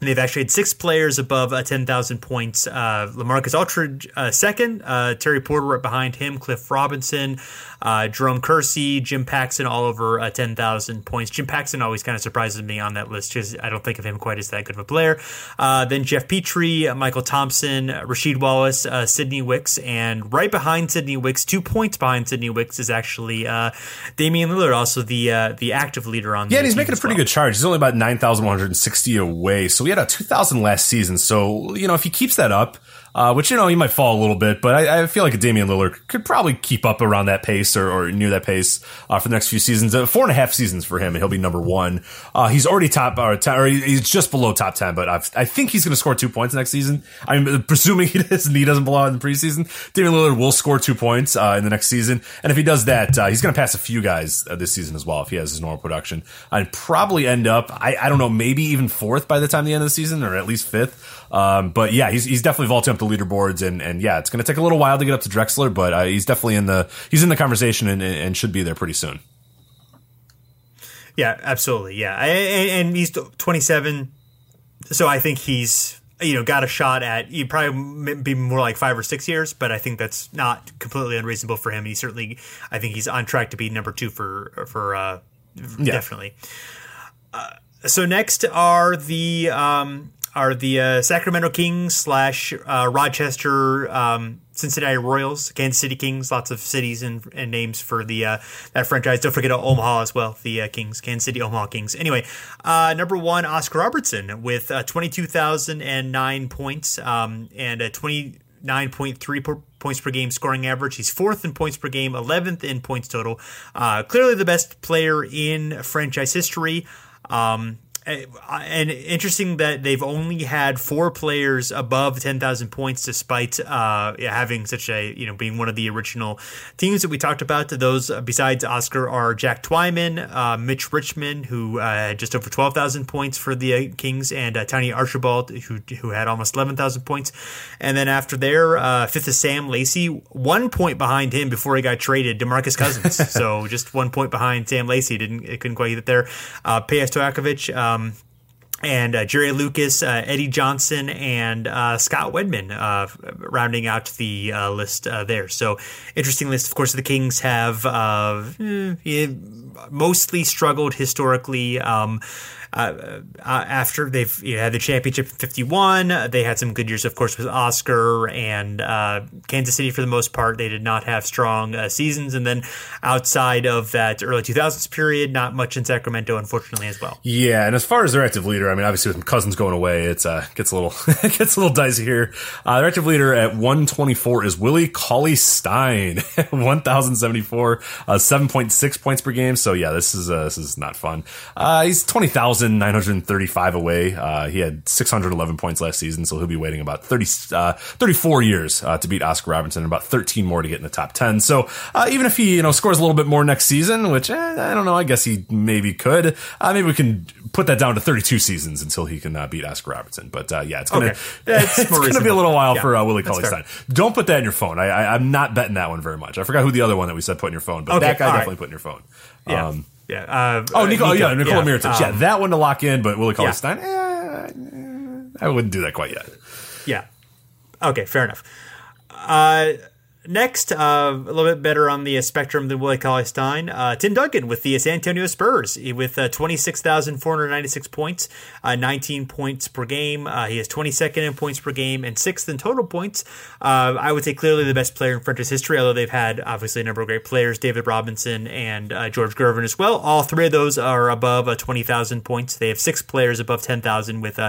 Speaker 1: They've actually had six players above uh, 10,000 points. Uh, Lamarcus Aldridge uh, second, uh, Terry Porter right behind him, Cliff Robinson, uh, Jerome Kersey, Jim Paxson all over uh, 10,000 points. Jim Paxson always kind of surprises me on that list because I don't think of him quite as that good of a player. Uh, then Geoff Petrie, Mychal Thompson, Rasheed Wallace, uh, Sidney Wicks, and right behind Sidney Wicks, two points behind Sidney Wicks, is actually uh, Damian Lillard, also the uh, the active leader on.
Speaker 2: The Yeah, and he's making a pretty well. good charge. He's only about 9,160 away, so we had a 2,000 last season. So you know if he keeps that up uh, which you know he might fall a little bit, but I, I, feel like a Damian Lillard could probably keep up around that pace or, or near that pace uh, for the next few seasons. Uh, four and a half seasons for him, and he'll be number one. Uh, he's already top or, ten, or he's just below top ten, but I've, i think he's going to score two points next season. I'm presuming he does, and he doesn't belong in the preseason. Damian Lillard will score two points uh, in the next season, and if he does that, uh, he's going to pass a few guys this season as well if he has his normal production. I'd probably end up, I, I don't know, maybe even fourth by the time the end of the season, or at least fifth. Um, but yeah, he's, he's definitely vaulting up the leaderboards, and, and yeah, it's going to take a little while to get up to Drexler, but uh, he's definitely in the he's in the conversation and, and should be there pretty soon.
Speaker 1: Yeah, absolutely. Yeah, and, and he's 27, so I think he's you know got a shot at you probably be more like five or six years, but I think that's not completely unreasonable for him. He certainly, I think he's on track to be number two for for uh, yeah. definitely. Uh, so next are the um, are the uh, Sacramento Kings slash uh, Rochester um, Cincinnati Royals, Kansas City Kings. Lots of cities and, and names for the uh, that franchise. Don't forget Omaha as well. The uh, Kings, Kansas City Omaha Kings. Anyway, uh, number one, Oscar Robertson with uh, twenty two thousand and nine points um, and a twenty nine point three points per game scoring average. He's fourth in points per game, 11th in points total. Clearly the best player in franchise history. Um, and interesting that they've only had four players above 10,000 points despite uh, having such a, you know, being one of the original teams that we talked about. Those uh, besides Oscar are Jack Twyman, uh, Mitch Richmond, who uh, had just over 12,000 points for the uh, Kings, and uh, Tiny Archibald, who, who had almost 11,000 points. And then after there, fifth is Sam Lacey, one point behind him before he got traded, Demarcus Cousins. so just one point behind Sam Lacey. Didn't, it couldn't quite get there. Uh, Peja Stojakovic, um, and uh, Jerry Lucas, uh, Eddie Johnson, and uh, Scott Wedman uh, rounding out the uh, list uh, there. So interesting list. Of course, the Kings have eh, mostly struggled historically. Um, uh, uh, after they've you know, had the championship in 51. They had some good years, of course, with Oscar and uh, Kansas City for the most part. They did not have strong uh, seasons. And then outside of that early 2000s period, not much in Sacramento, unfortunately, as well.
Speaker 2: Yeah. And as far as their active leader, I mean, obviously with Cousins going away, it uh, gets a little gets a little dicey here. Uh, their active leader at 124 is Willie Cauley Stein, 1,074, uh, 7.6 points per game. So yeah, this is this is not fun. he's 20,000 1,935 away. Uh, he had 611 points last season, so he'll be waiting about 30, uh, 34 years uh, to beat Oscar Robertson and about 13 more to get in the top 10. So uh, even if he you know scores a little bit more next season, which eh, I don't know, I guess he maybe could. Uh, maybe we can put that down to 32 seasons until he can uh, beat Oscar Robertson. But yeah, it's gonna okay. it's, it's gonna be a little while yeah, for Willie Cauley Stein. Don't put that in your phone. I, I, am not betting that one very much. I forgot who the other one that we said put in your phone, but okay, that guy definitely right. put in your phone.
Speaker 1: Yeah. Um, yeah. Uh,
Speaker 2: oh, Nico, uh, Nico, yeah, Nikola yeah. Mirotic. Um, yeah, that one to lock in, but Willie Cauley Stein, eh, I wouldn't do that quite yet.
Speaker 1: Yeah. Okay, fair enough. Uh, next, uh, a little bit better on the spectrum than Willie Cauley Stein, uh, Tim Duncan with the San Antonio Spurs with uh, 26,496 points, uh, 19 points per game. Uh, he is 22nd in points per game and sixth in total points. Uh, I would say clearly the best player in franchise history, although they've had obviously a number of great players, David Robinson and George Gervin as well. All three of those are above 20,000 points. They have six players above 10,000 with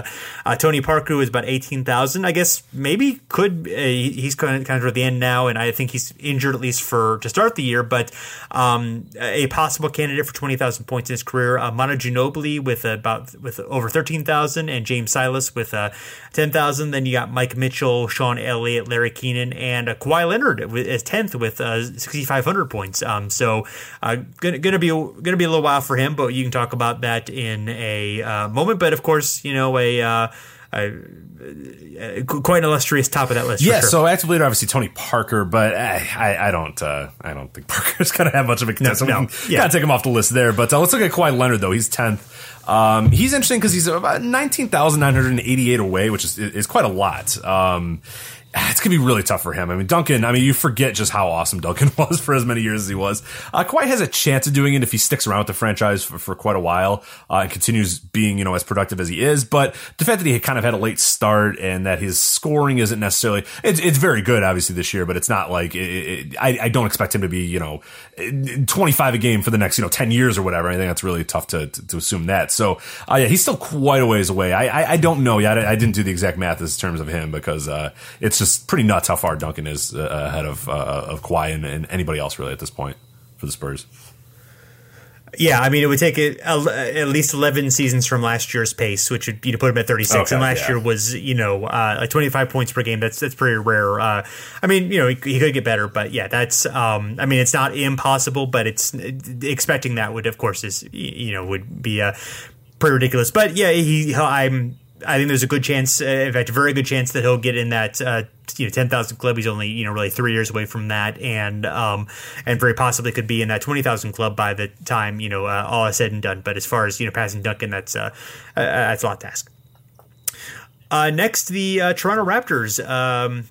Speaker 1: Tony Parker, who is about 18,000. I guess maybe could, he's kind of, kind of at the end now, and I I think he's injured at least for to start the year, but um, a possible candidate for twenty thousand points in his career. Uh, Manu Ginobili with about with over thirteen thousand, and James Silas with uh, ten thousand. Then you got Mike Mitchell, Sean Elliott, Larry Keenan, and uh, Kawhi Leonard as tenth with uh, sixty five hundred points. Um, so uh, gonna, gonna be gonna be a little while for him, but you can talk about that in a uh, moment. But of course, you know a uh, uh, quite an illustrious top of that list.
Speaker 2: Yeah,
Speaker 1: sure.
Speaker 2: so active leader obviously Tony Parker, but I, I, I don't uh, I don't think Parker's gonna have much of a contest. No, no. yeah. gotta take him off the list there. But uh, let's look at Kawhi Leonard though. He's tenth. Um, he's interesting because he's about nineteen thousand nine hundred eighty eight away, which is is quite a lot. Um, it's gonna be really tough for him. I mean, Duncan. I mean, you forget just how awesome Duncan was for as many years as he was. Uh, Kawhi has a chance of doing it if he sticks around with the franchise for, for quite a while uh, and continues being, you know, as productive as he is. But the fact that he kind of had a late start and that his scoring isn't necessarily it's, it's very good, obviously this year, but it's not like it, it, I, I don't expect him to be, you know, 25 a game for the next, you know, 10 years or whatever. I think that's really tough to to, to assume that. So uh, yeah, he's still quite a ways away. I I, I don't know yet. I, I, didn't do the exact math in terms of him because uh, it's just pretty nuts how far Duncan is uh, ahead of uh, of Kawhi and, and, anybody else really at this point for the Spurs.
Speaker 1: Yeah, I mean, it would take it at least eleven seasons from last year's pace, which would you know, put him at thirty six. Okay, and last yeah. year was you know uh, like twenty five points per game. That's that's pretty rare. Uh, I mean, you know, he, he, could get better, but yeah, that's. Um, I mean, it's not impossible, but it's expecting that would, of course, is you know would be uh, pretty ridiculous. But yeah, he. I'm I think there's a good chance, uh, in fact, a very good chance that he'll get in that uh, you know ten thousand club. He's only you know really three years away from that, and um, and very possibly could be in that twenty thousand club by the time you know uh, all is said and done. But as far as you know passing Duncan, that's uh, uh that's a lot to ask. Uh, next, the Toronto Raptors. Um,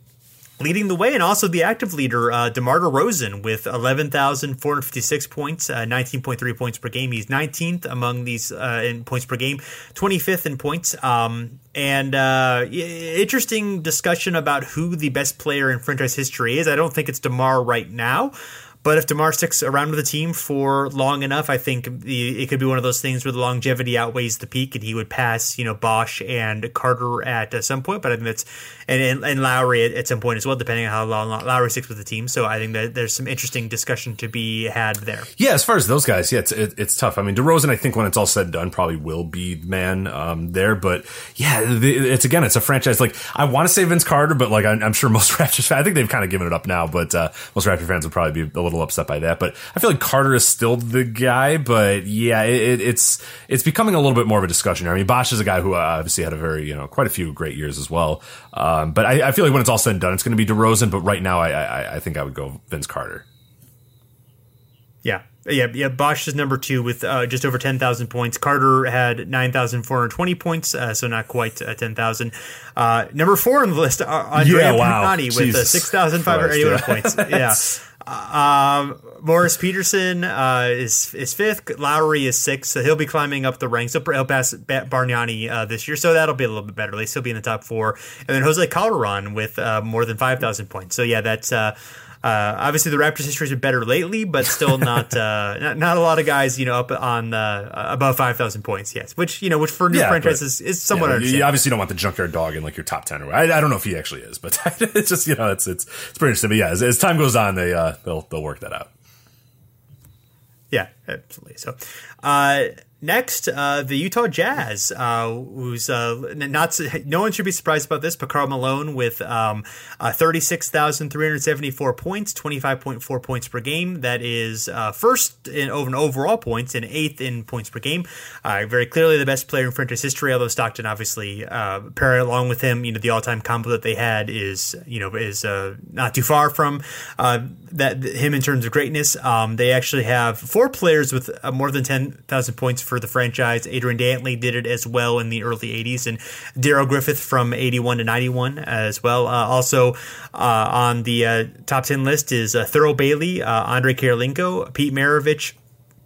Speaker 1: leading the way, and also the active leader, uh, DeMar DeRozan, with 11,456 points, uh, 19.3 points per game. He's 19th among these uh, in points per game, 25th in points. Um, and uh, interesting discussion about who the best player in franchise history is. I don't think it's DeMar right now. But if Demar sticks around with the team for long enough, I think it could be one of those things where the longevity outweighs the peak, and he would pass, you know, Bosh and Carter at uh, some point. But I think that's and and, and Lowry at, at, some point as well, depending on how long Lowry sticks with the team. So I think that there's some interesting discussion to be had there.
Speaker 2: Yeah, as far as those guys, yeah, it's it, it's tough. I mean, DeRozan, I think when it's all said and done, probably will be the man um, there. But yeah, it's again, it's a franchise. Like I want to say Vince Carter, but like I'm, I'm sure most Raptors, fans, I think they've kind of given it up now. But uh, most Raptor fans would probably be a little little upset by that. But I feel like Carter is still the guy. But yeah, it, it's it's becoming a little bit more of a discussion. I mean, Bosh is a guy who uh, obviously had a very you know quite a few great years as well. Um, but I, I, feel like when it's all said and done, it's going to be DeRozan. But right now, I, I, I think I would go Vince Carter.
Speaker 1: Yeah, yeah, yeah. Bosh is number two with uh, just over ten thousand points. Carter had nine thousand four hundred twenty points, uh, so not quite uh, ten thousand. Uh, number four on the list, uh, Andrea yeah, wow. with uh, six thousand five hundred eighty-one points. Yeah. Um, Morris Peterson uh, is is fifth. Lowry is sixth, so he'll be climbing up the ranks. He'll, pass Bargnani uh, this year, so that'll be a little bit better. At least he'll be in the top four. And then Jose Calderon with uh, more than five thousand points. So yeah, that's uh, obviously, the Raptors' history been better lately, but still not, uh, not, not a lot of guys, you know, up on uh, above five thousand points. Yes, which you know, which for new yeah, franchises is somewhat.
Speaker 2: You, you, obviously don't want the junkyard dog in like your top ten. Or I, I don't know if he actually is, but it's just you know, it's it's it's pretty interesting. But yeah, as, as time goes on, they uh, they'll they'll work that out.
Speaker 1: Yeah, absolutely. So, uh, Next, uh, the Utah Jazz, uh, who's uh, not no one should be surprised about this, but Karl Malone with um, uh, thirty six thousand three hundred seventy four points, twenty five point four points per game. That is uh, first in over overall points and eighth in points per game. Uh, very clearly the best player in franchise history. Although Stockton obviously pair along with him, you know the all time combo that they had is you know is not too far from that him in terms of greatness. Um, they actually have four players with more than ten thousand points for the franchise. Adrian Dantley did it as well in the early 80s, and Darrell Griffith from 81 to 91 as well. Uh, also uh, on the uh, top 10 list is uh, Thurl Bailey, Andre Kirilenko, Pete Maravich,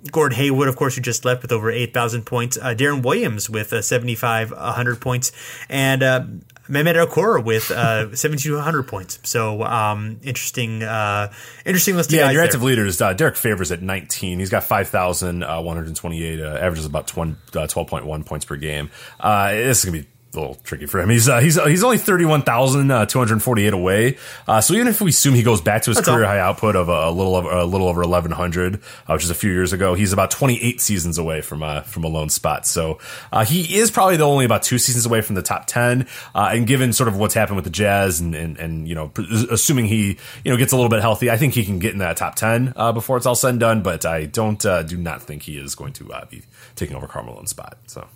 Speaker 1: Gordon Hayward, of course, who just left with over 8,000 points. Uh, Deron Williams with uh, 7,500 points. And uh, Mehmet Okur with uh, 7,200 points. So um, interesting uh, interesting list
Speaker 2: Yeah, your active leaders, uh, Derrick Favors at 19. He's got 5,128, uh, averages about 20, uh, 12.1 points per game. Uh, this is going to be a little tricky for him. He's uh, he's he's only 31,248 away. Uh, so even if we assume he goes back to his
Speaker 1: That's
Speaker 2: career
Speaker 1: all.
Speaker 2: high output of a, little over a little over 1,100, uh, which is a few years ago, he's about 28 seasons away from uh, from a lone spot. So uh, he is probably the only about two seasons away from the top 10. Uh, and given sort of what's happened with the Jazz and and, and you know assuming he you know gets a little bit healthy, I think he can get in that top 10 uh, before it's all said and done. But I don't uh, do not think he is going to uh, be taking over Carmelo's spot. So.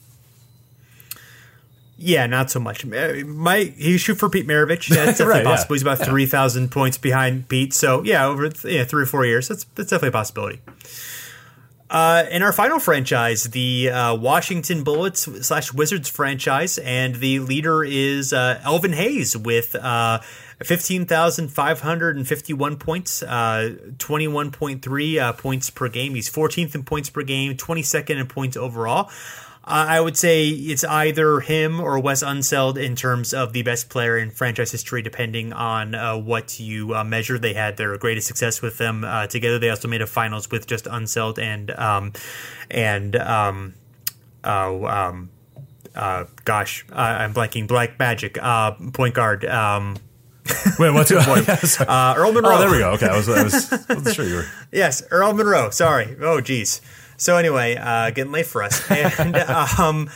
Speaker 1: Yeah, not so much. My he shoot for Pete Maravich? That's definitely
Speaker 2: Right, yeah.
Speaker 1: possible. He's about three thousand points behind Pete. So yeah, over th- yeah, three or four years, that's that's definitely a possibility. Uh, in our final franchise, the uh, Washington Bullets slash Wizards franchise, and the leader is uh, Elvin Hayes with uh, fifteen thousand five hundred and fifty-one points, uh, twenty-one point three uh, points per game. He's fourteenth in points per game, twenty-second in points overall. I would say it's either him or Wes Unseld in terms of the best player in franchise history, depending on uh, what you uh, measure. They had their greatest success with them uh, together. They also made a finals with just Unseld and um, and um, uh, um, uh, gosh, I'm blanking. Black Magic uh, point guard. Um,
Speaker 2: Wait, what's your point?
Speaker 1: uh, Earl Monroe.
Speaker 2: Oh, there we go. Okay, I was, I was, I wasn't sure you were.
Speaker 1: Yes, Earl Monroe. Sorry. Oh, geez. So anyway, uh, getting late for us. And um,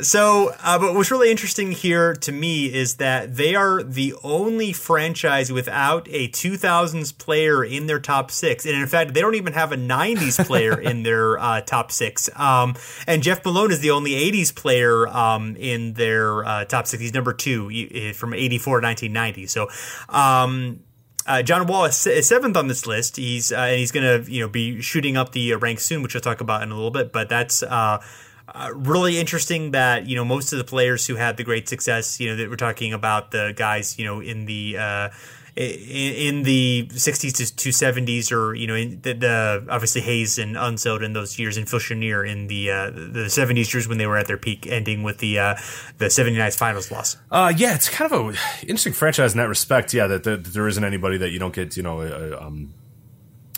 Speaker 1: so, uh, but what's really interesting here to me is that they are the only franchise without a 2000s player in their top six, and in fact, they don't even have a 90s player in their uh, top six. Um, and Jeff Malone is the only 80s player um, in their uh, top six. He's number two from 84 to 1990. So. Um, uh, John Wall is, is seventh on this list. He's uh, and he's going to you know be shooting up the uh, ranks soon, which we'll talk about in a little bit. But that's uh, uh, really interesting that you know most of the players who had the great success, you know, that we're talking about the guys, you know, in the. Uh, in, in the 60s to, to 70s, or you know, the, the obviously Hayes and Unseld in those years, and Phil Chenier in the uh, the 70s years when they were at their peak, ending with the uh, the 79th finals loss.
Speaker 2: Uh, yeah, it's kind of a interesting franchise in that respect. Yeah, that, that, that there isn't anybody that you don't get, you know, uh, um,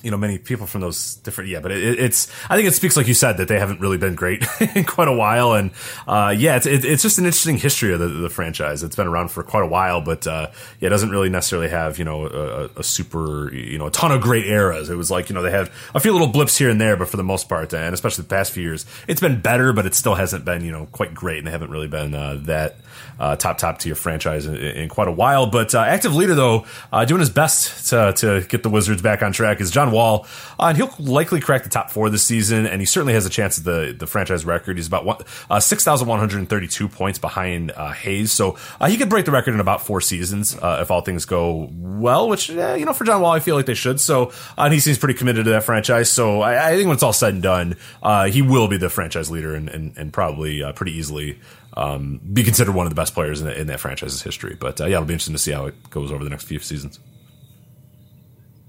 Speaker 2: you know, many people from those different. Yeah, but it, it's. I think it speaks, like you said, that they haven't really been great in quite a while, and uh, yeah, it's it, it's just an interesting history of the, the franchise. It's been around for quite a while, but uh, yeah, it doesn't really necessarily have you know a, a super you know a ton of great eras. It was like you know they had a few little blips here and there, but for the most part, and especially the past few years, it's been better, but it still hasn't been you know quite great, and they haven't really been uh, that uh, top top tier franchise in, in quite a while. But uh, active leader though, uh, doing his best to, to get the Wizards back on track is John Wall, uh, and he'll likely crack the top four this season, and he certainly has a chance at the the franchise record. He's about one, uh, six thousand one hundred thirty two points behind uh, Hayes, so he could break the record in about four seasons uh, if all things go well. Which you know for John Wall, I feel like they should. So and he seems pretty committed to that franchise. So I, I think when it's all said and done, uh, he will be the franchise leader and and, and probably pretty easily um, be considered one of the best players in, the, in that franchise's history. But uh, yeah, it'll be interesting to see how it goes over the next few seasons.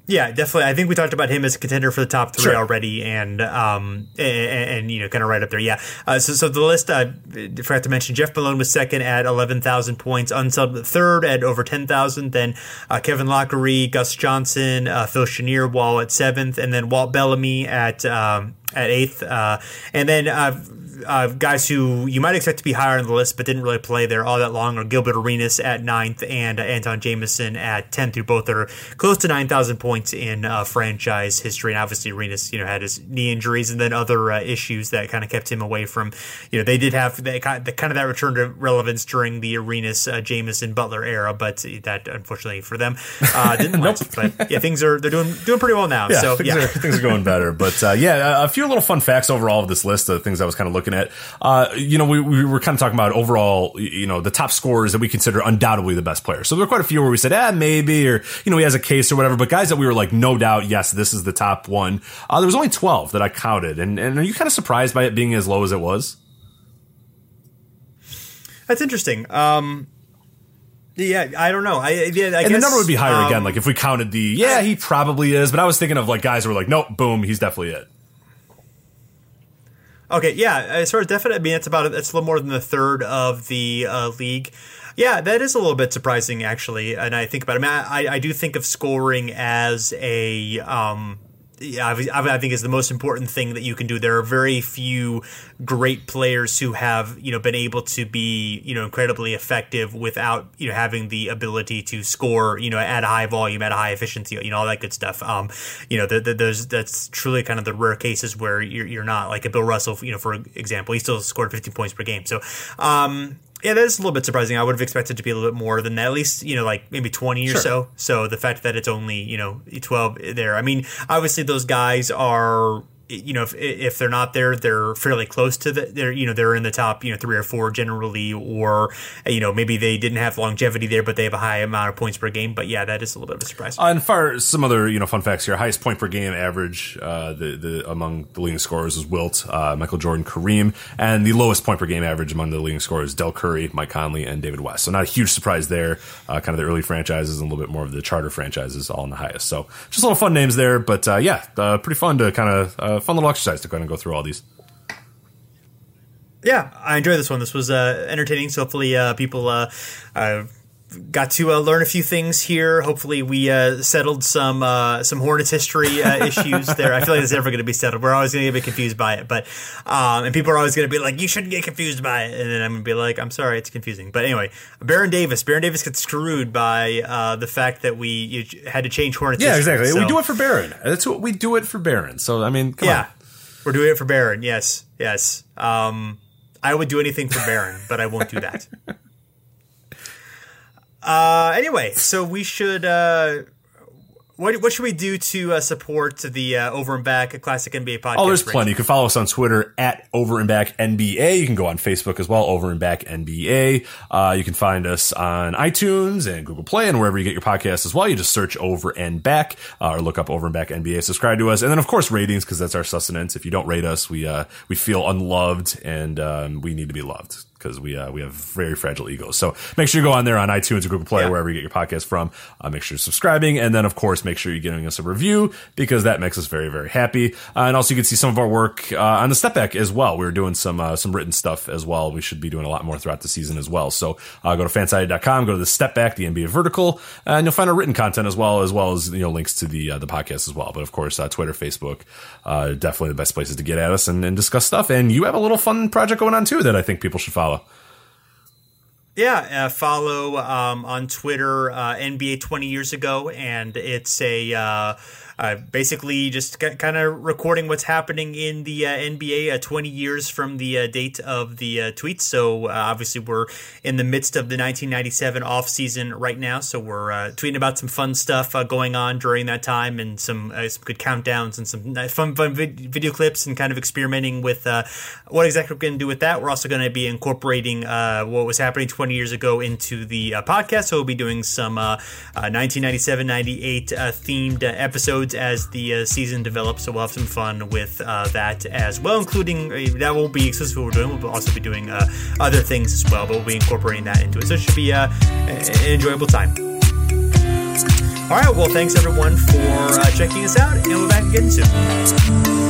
Speaker 1: Yeah, definitely. I think we talked about him as a contender for the top three
Speaker 2: Sure.
Speaker 1: already, and um, and, and you know, kind of right up there. Yeah. Uh, so, so the list, I uh, forgot to mention, Jeff Malone was second at eleven thousand points, Unseld third at over ten thousand. Then uh, Kevin Loughery, Gus Johnson, uh, Phil Chenier, Wall at seventh, and then Walt Bellamy at um, at eighth, uh, and then. Uh, uh, guys who you might expect to be higher on the list but didn't really play there all that long are Gilbert Arenas at ninth and uh, Antawn Jamison at 10th, who both are close to 9,000 points in uh, franchise history. And obviously, Arenas, you know, had his knee injuries and then other uh, issues that kind of kept him away from, you know, they did have that kind of, that return to relevance during the Arenas, uh, Jamison, Butler era, but that unfortunately for them uh, didn't last. But yeah, things are, they're doing, doing pretty well now.
Speaker 2: Yeah,
Speaker 1: so
Speaker 2: things,
Speaker 1: yeah.
Speaker 2: Are, things are going better. But uh, yeah, a few few little fun facts overall of this list of things I was kind of looking at. Uh, you know, we, we were kind of talking about overall, you know, the top scorers that we consider undoubtedly the best players. So there were quite a few where we said, ah, maybe, or, you know, he has a case or whatever, but guys that we were like, no doubt, yes, this is the top one. Uh, there was only 12 that I counted. And, and are you kind of surprised by it being as low as it was?
Speaker 1: That's interesting. Um, yeah, I don't know. I, yeah, I
Speaker 2: and
Speaker 1: guess,
Speaker 2: the number would be higher
Speaker 1: um,
Speaker 2: again. Like if we counted the, yeah, he probably is. But I was thinking of like guys who were like, nope, boom, he's definitely it.
Speaker 1: Okay, yeah, as far as definite, I mean, it's about it's a little more than the third of the uh, league. Yeah, that is a little bit surprising, actually. And I think about it. I mean, I, I do think of scoring as a um, yeah, I, think is the most important thing that you can do. There are very few great players who have you know been able to be you know incredibly effective without you know having the ability to score you know at a high volume at a high efficiency you know all that good stuff. Um, you know the, the, there's that's truly kind of the rare cases where you're, you're not like a Bill Russell you know for example he still scored 15 points per game. So um, yeah, that is a little bit surprising. I would have expected to be a little bit more than that, at least, you know, like maybe 20 or so. So the fact that it's only, you know, 12 there. I mean, obviously those guys are, you know, if, if they're not there, they're fairly close to the, they're, you know, they're in the top, you know, three or four generally, or, you know, maybe they didn't have longevity there, but they have a high amount of points per game. But yeah, that is a little bit of a surprise.
Speaker 2: Uh, and far some other you know fun facts here. Highest point per game average uh, the the among the leading scorers was Wilt, uh, Michael Jordan, Kareem, and the lowest point per game average among the leading scorers is Del Curry, Mike Conley, and David West. So not a huge surprise there. Uh, kind of the early franchises and a little bit more of the charter franchises all in the highest. So just a little fun names there, but uh, yeah, uh, pretty fun to kind of fun little exercise to kind of go through all these.
Speaker 1: yeah, I enjoyed this one. This was uh, entertaining. So hopefully, uh, people uh, uh, got to uh, learn a few things here. Hopefully, we uh, settled some uh, some Hornets history uh, issues there. I feel like it's never going to be settled. We're always going to get confused by it, but um, and people are always going to be like, "You shouldn't get confused by it," and then I'm going to be like, "I'm sorry, it's confusing." But anyway, Baron Davis. Baron Davis gets screwed by uh, the fact that we you had to change Hornets.
Speaker 2: Yeah,
Speaker 1: history.
Speaker 2: exactly.
Speaker 1: So-
Speaker 2: We do it for Baron. That's what we do it for Baron. So I mean, come
Speaker 1: yeah,
Speaker 2: on.
Speaker 1: we're doing it for Baron. Yes, yes. Um, I would do anything for Baron, but I won't do that. Uh, anyway, so we should. Uh, what, what should we do to uh, support the uh, Over and Back Classic NBA podcast?
Speaker 2: Oh, there's plenty. You can follow us on Twitter at Over and Back NBA. You can go on Facebook as well, Over and Back NBA. Uh, you can find us on iTunes and Google Play and wherever you get your podcasts as well. You just search Over and Back uh, or look up Over and Back NBA. Subscribe to us, and then of course ratings because that's our sustenance. If you don't rate us, we uh, we feel unloved and um, we need to be loved because we uh, we have very fragile egos. So make sure you go on there on iTunes or Google Play,
Speaker 1: Yeah.
Speaker 2: wherever you get your podcast from. Uh, make sure you're subscribing, and then of course make sure you're giving us a review because that makes us very very happy. Uh, and also you can see some of our work uh, on the step back as well. We're doing some uh, some written stuff as well. We should be doing a lot more throughout the season as well. So uh, go to fansided.com, go to the step back, the NBA vertical, and you'll find our written content as well as well as you know links to the uh, the podcast as well. But of course, uh, Twitter, Facebook, uh, definitely the best places to get at us and, and discuss stuff. And you have a little fun project going on too that I think people should follow.
Speaker 1: Yeah, uh, follow um, on Twitter uh, NBA 20 years ago, and it's a uh, uh, basically just kind of recording what's happening in the uh, NBA uh, 20 years from the uh, date of the uh, tweets. So uh, obviously we're in the midst of the 1997 off season right now, so we're tweeting about some fun stuff going on during that time, and some some good countdowns and some fun fun vid- video clips, and kind of experimenting with what exactly we're going to do with that. We're also going to be incorporating what was happening 20 years ago into the podcast. So we'll be doing some uh, uh, 1997 98 uh, themed uh, as the uh, season develops, so we'll have some fun with uh, that as well, including uh, that won't be exclusively we're doing. We'll also be doing uh, other things as well, but we'll be incorporating that into it. So it should be uh, an enjoyable time. All right, well, thanks everyone for uh, checking us out, and we'll be back again soon.